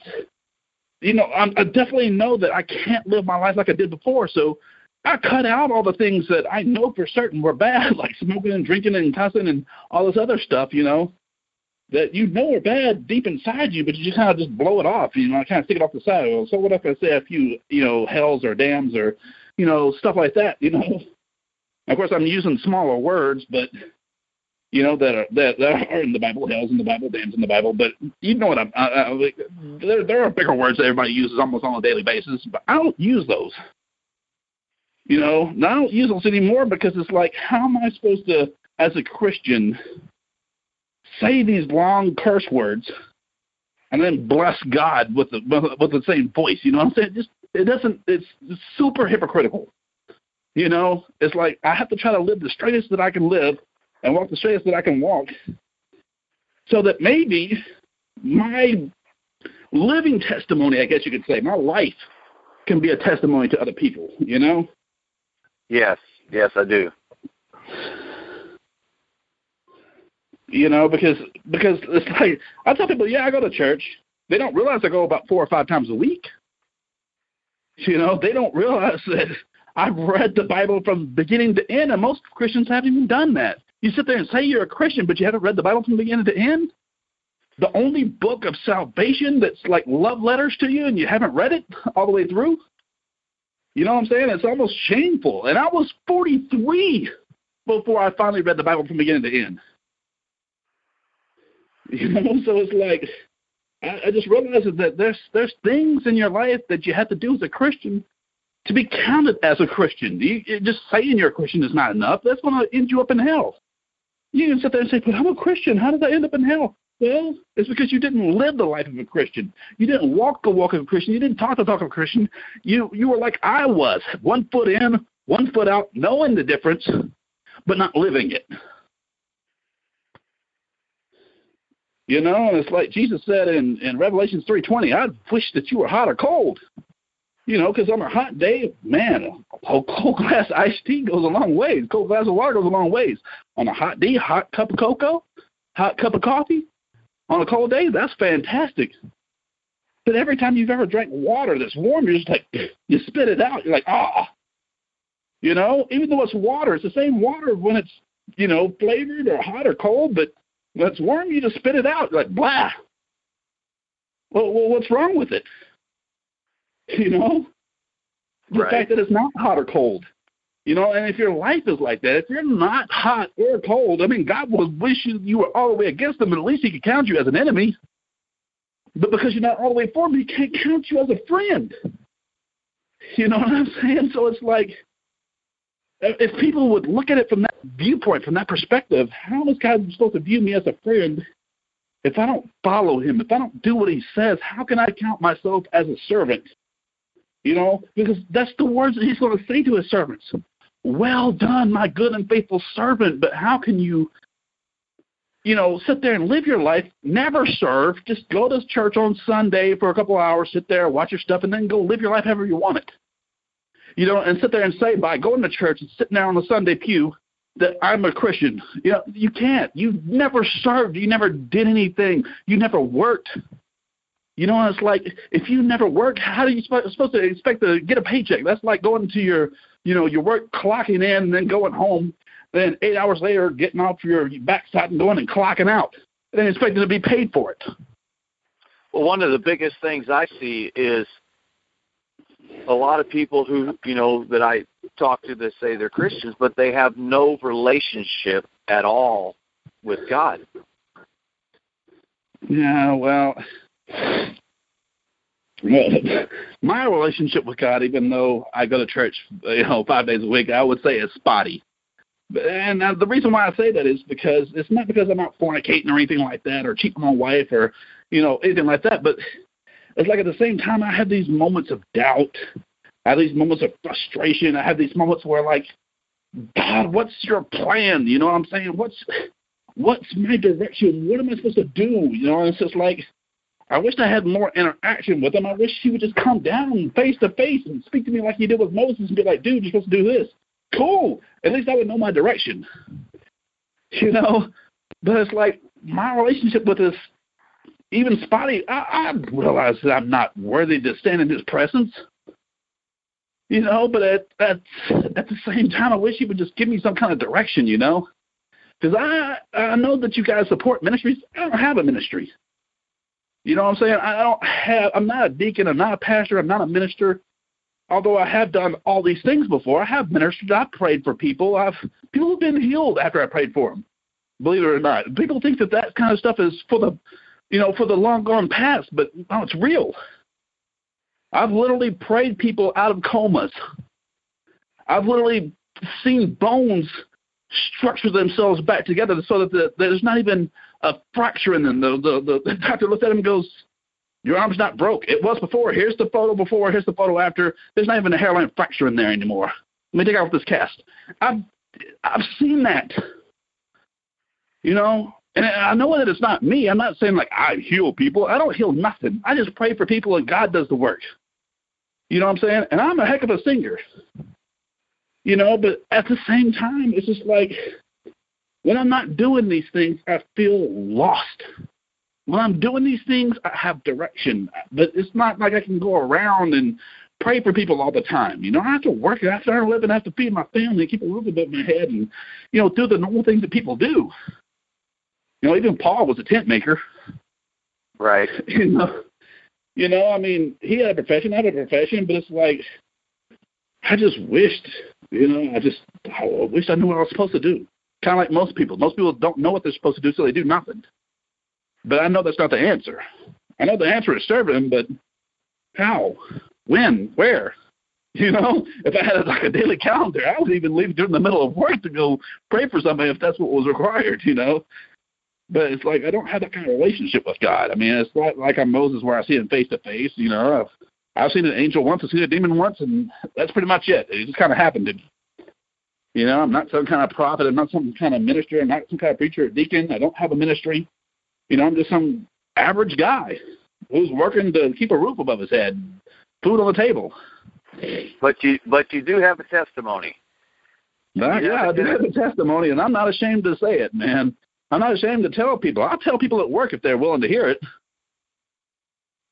you know, I'm, I definitely know that I can't live my life like I did before. So I cut out all the things that I know for certain were bad, [laughs] like smoking and drinking and cussing and all this other stuff. You know, that you know are bad deep inside you, but you just kind of just blow it off, you know, kind of stick it off the side. Well, so what if I say a few, you know, hells or dams or, you know, stuff like that, you know? [laughs] Of course, I'm using smaller words, but you know that are that, that are in the Bible, hells in the Bible, dams in the Bible. But you know what I'm. I, I, like, mm-hmm. there there are bigger words that everybody uses almost on a daily basis, but I don't use those. You know, and I don't use those anymore because it's like, how am I supposed to, as a Christian, say these long curse words and then bless God with the with the same voice. You know what I'm saying? Just it doesn't. It's super hypocritical. You know, it's like I have to try to live the straightest that I can live and walk the straightest that I can walk, so that maybe my living testimony, I guess you could say, my life can be a testimony to other people. You know? Yes, yes, I do. You know, because because it's [laughs] like I tell people, yeah, I go to church. They don't realize I go about four or five times a week. You know, they don't realize [laughs] that I've read the Bible from beginning to end, and most Christians haven't even done that. You sit there and say you're a Christian, but you haven't read the Bible from beginning to end. The only book of salvation that's like love letters to you, and you haven't read it [laughs] all the way through. You know what I'm saying? It's almost shameful. And I was 43 before I finally read the Bible from beginning to end. [laughs] You know, so it's like I, I just realized that there's there's things in your life that you have to do as a Christian to be counted as a Christian. You, you just saying you're a Christian is not enough. That's going to end you up in hell. You can sit there and say, "But I'm a Christian. How did I end up in hell?" Well, it's because you didn't live the life of a Christian. You didn't walk the walk of a Christian. You didn't talk the talk of a Christian. You you were like I was, one foot in, one foot out, knowing the difference, but not living it. You know, and it's like Jesus said in in Revelations three twenty. I wish that you were hot or cold. You know, because on a hot day, man, a cold [laughs] glass iced tea goes a long ways. Cold glass of water goes a long ways. On a hot day, hot cup of cocoa, hot cup of coffee, on a cold day, that's fantastic. But every time you've ever drank water that's warm, you're just like, [clears throat] you spit it out. You're like, ah. You know, even though it's water, it's the same water when it's, you know, flavored or hot or cold, but when it's warm, you just spit it out. You're like, blah. Well, well, what's wrong with it? [laughs] You know? The right. fact that it's not hot or cold. You know, and if your life is like that, if you're not hot or cold, I mean, God would wish you, you were all the way against him, but at least he could count you as an enemy. But because you're not all the way for him, he can't count you as a friend. You know what I'm saying? So it's like, if people would look at it from that viewpoint, from that perspective, how is God supposed to view me as a friend if I don't follow him, if I don't do what he says? How can I count myself as a servant? You know, because that's the words that he's going to say to his servants. Well done, my good and faithful servant. But how can you, you know, sit there and live your life, never serve, just go to church on Sunday for a couple hours, sit there, watch your stuff, and then go live your life however you want it? You know, and sit there and say by going to church and sitting there on the Sunday pew that I'm a Christian. You know, you can't. You never served. You never did anything. You never worked. You know, it's like if you never work, how are you supposed to expect to get a paycheck? That's like going to your, you know, your work, clocking in, and then going home, then eight hours later getting off your backside and going and clocking out, and then expecting to be paid for it. Well, one of the biggest things I see is a lot of people who, you know, that I talk to that say they're Christians, but they have no relationship at all with God. Yeah, well, my relationship with God, even though I go to church, you know, five days a week, I would say is spotty. And the reason why I say that is because it's not because I'm not fornicating or anything like that, or cheating on my wife, or you know anything like that. But it's like at the same time, I have these moments of doubt. I have these moments of frustration. I have these moments where, like, God, what's your plan? You know what I'm saying? What's what's my direction? What am I supposed to do? You know, it's just like I wish I had more interaction with him. I wish he would just come down face to face and speak to me like he did with Moses and be like, dude, you're supposed to do this. Cool. At least I would know my direction. You know? But it's like my relationship with this, even spotty, I, I realize that I'm not worthy to stand in his presence. You know, but at, at, at the same time, I wish he would just give me some kind of direction, you know? Because I, I know that you guys support ministries. I don't have a ministry. You know what I'm saying? I don't have. I'm not a deacon. I'm not a pastor. I'm not a minister. Although I have done all these things before, I have ministered. I've prayed for people. I've people have been healed after I prayed for them. Believe it or not, people think that that kind of stuff is for the, you know, for the long gone past. But no, it's real. I've literally prayed people out of comas. I've literally seen bones structure themselves back together so that the, there's not even a fracture in them. The, the, the, doctor looks at him and goes, Your arm's not broke. It was before. Here's the photo before. Here's the photo after. There's not even a hairline fracture in there anymore. Let me take off this cast. I've, I've seen that. You know, and I know that it's not me. I'm not saying like I heal people. I don't heal nothing. I just pray for people and God does the work. You know what I'm saying? And I'm a heck of a singer. You know, but at the same time, it's just like when I'm not doing these things, I feel lost. When I'm doing these things, I have direction, but it's not like I can go around and pray for people all the time. You know, I have to work, I have to earn a living, I have to feed my family, keep a roof above my head, and you know, do the normal things that people do. You know, even Paul was a tent maker. Right. [laughs] You know, you know, I mean, he had a profession, I had a profession, but it's like I just wished, you know, I just I wish I knew what I was supposed to do. Kind of like most people. Most people don't know what they're supposed to do, so they do nothing. But I know that's not the answer. I know the answer is serving him, but how? When? Where? [laughs] You know, if I had like a daily calendar, I would even leave during the middle of work to go pray for somebody if that's what was required. You know, but it's like I don't have that kind of relationship with God. I mean, it's not like I'm Moses where I see him face to face. You know, I've I've seen an angel once, I've seen a demon once, and that's pretty much it. It just kind of happened to me. You know, I'm not some kind of prophet. I'm not some kind of minister. I'm not some kind of preacher or deacon. I don't have a ministry. You know, I'm just some average guy who's working to keep a roof above his head, food on the table. But you but you do have a testimony. But, yeah, I do have a testimony, and I'm not ashamed to say it, man. I'm not ashamed to tell people. I'll tell people at work if they're willing to hear it.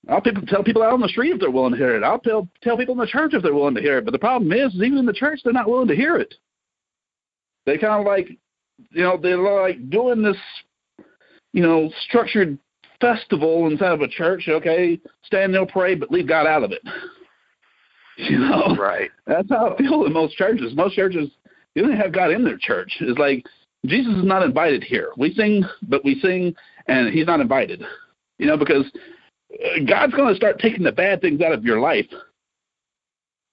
I'll tell people out on the street if they're willing to hear it. I'll tell tell people in the church if they're willing to hear it. But the problem is, is even in the church, they're not willing to hear it. They kind of like, you know, they're like doing this, you know, structured festival inside of a church. Okay, stand there, pray, but leave God out of it. [laughs] You know, right? That's how I feel in most churches. Most churches, you don't have God in their church. It's like Jesus is not invited here. We sing, but we sing, and He's not invited. You know, because uh, God's going to start taking the bad things out of your life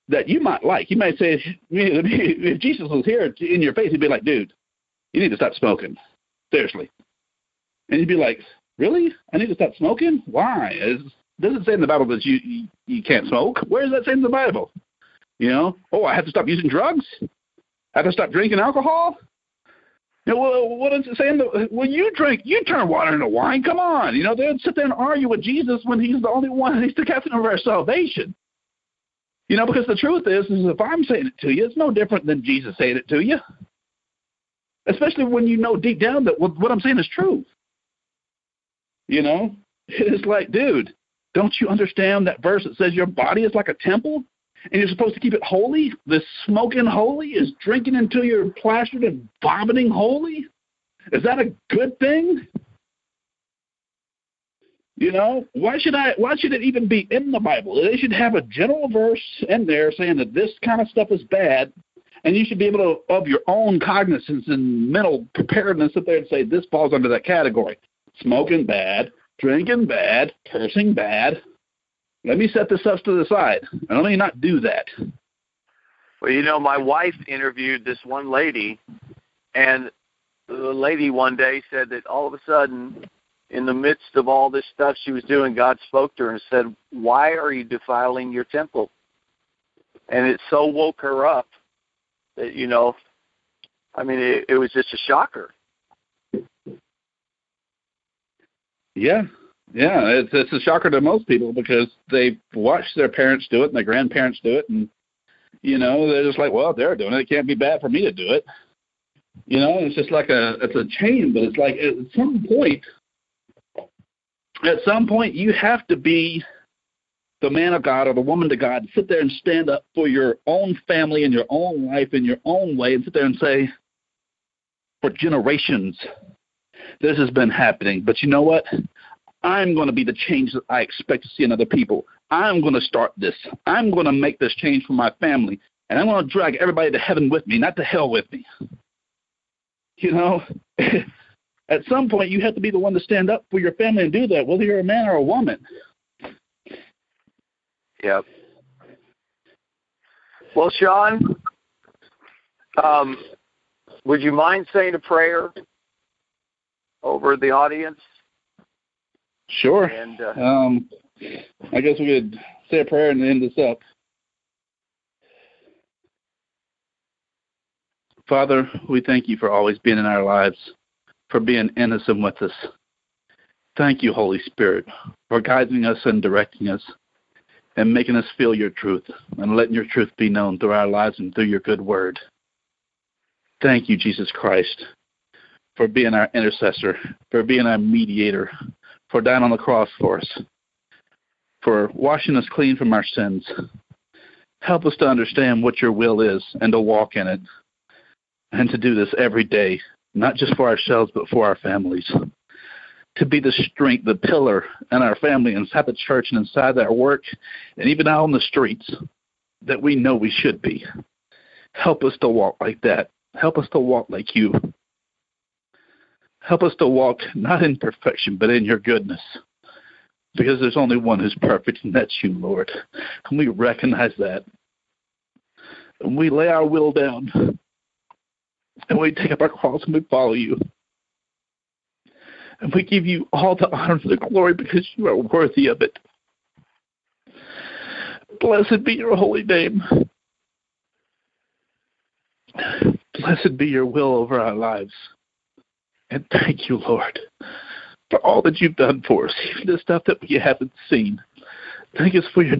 that you might like. You might say, if Jesus was here in your face, he'd be like, dude, you need to stop smoking. Seriously. And you'd be like, really? I need to stop smoking? Why? It doesn't say in the Bible that you, you, you can't smoke. Where does that say in the Bible? You know, oh, I have to stop using drugs? I have to stop drinking alcohol? Know, well, what does it say? In the, well, you drink, you turn water into wine. Come on. You know, they'd sit there and argue with Jesus when he's the only one, he's the captain of our salvation. You know, because the truth is, is if I'm saying it to you, it's no different than Jesus saying it to you. Especially when you know deep down that what, what I'm saying is true. You know, [laughs] it's like, dude, don't you understand that verse that says your body is like a temple and you're supposed to keep it holy? This smoking holy is drinking until you're plastered and vomiting holy? Is that a good thing? You know, why should I why should it even be in the Bible? They should have a general verse in there saying that this kind of stuff is bad and you should be able to of your own cognizance and mental preparedness sit there and say this falls under that category. Smoking bad, drinking bad, cursing bad. Let me set this up to the side. And let me not do that. Well, you know, my wife interviewed this one lady and the lady one day said that all of a sudden in the midst of all this stuff she was doing, God spoke to her and said, Why are you defiling your temple? And it so woke her up that, you know, I mean, it, it was just a shocker. Yeah. Yeah, it's it's a shocker to most people because they watched their parents do it and their grandparents do it, and you know they're just like, well, they're doing it. It can't be bad for me to do it. You know, it's just like a it's a chain, but it's like at some point at some point you have to be the man of God or the woman of God, sit there and stand up for your own family and your own life in your own way and sit there and say, for generations, this has been happening. But you know what? I'm going to be the change that I expect to see in other people. I'm going to start this. I'm going to make this change for my family. And I'm going to drag everybody to heaven with me, not to hell with me. You know? [laughs] At some point, you have to be the one to stand up for your family and do that, whether you're a man or a woman. Yep. Well, Sean, um, would you mind saying a prayer over the audience? Sure. And uh, um, I guess we could say a prayer and end this up. Father, we thank you for always being in our lives for being innocent with us. Thank you, Holy Spirit, for guiding us and directing us and making us feel your truth and letting your truth be known through our lives and through your good word. Thank you, Jesus Christ, for being our intercessor, for being our mediator, for dying on the cross for us, for washing us clean from our sins. Help us to understand what your will is and to walk in it, and to do this every day, not just for ourselves, but for our families. To be the strength, the pillar in our family, inside the church, and inside our work, and even out on the streets that we know we should be. Help us to walk like that. Help us to walk like you. Help us to walk not in perfection, but in your goodness. Because there's only one who's perfect, and that's you, Lord. And we recognize that. And we lay our will down. And we take up our cross and we follow you. And we give you all the honor and the glory because you are worthy of it. Blessed be your holy name. Blessed be your will over our lives. And thank you, Lord, for all that you've done for us, even the stuff that we haven't seen. Thank us for your.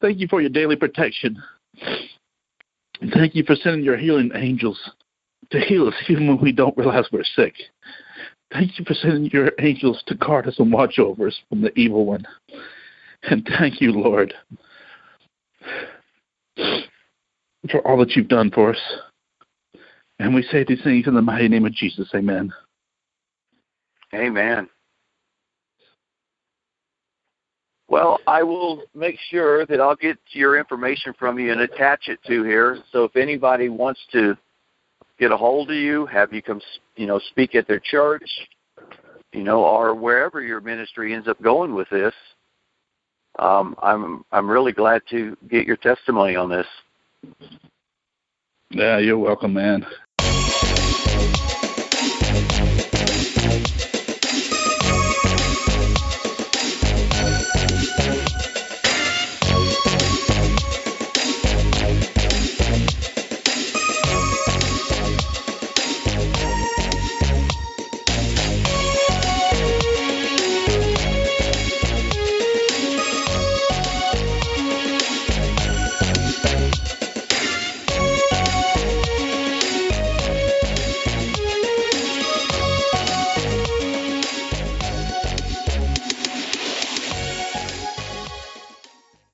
Thank you for your daily protection. Thank you for sending your healing angels to heal us even when we don't realize we're sick. Thank you for sending your angels to guard us and watch over us from the evil one. And thank you, Lord, for all that you've done for us. And we say these things in the mighty name of Jesus. Amen. Amen. Well, I will make sure that I'll get your information from you and attach it to here. So if anybody wants to get a hold of you, have you come, you know, speak at their church, you know, or wherever your ministry ends up going with this, um, I'm I'm really glad to get your testimony on this. Yeah, you're welcome, man.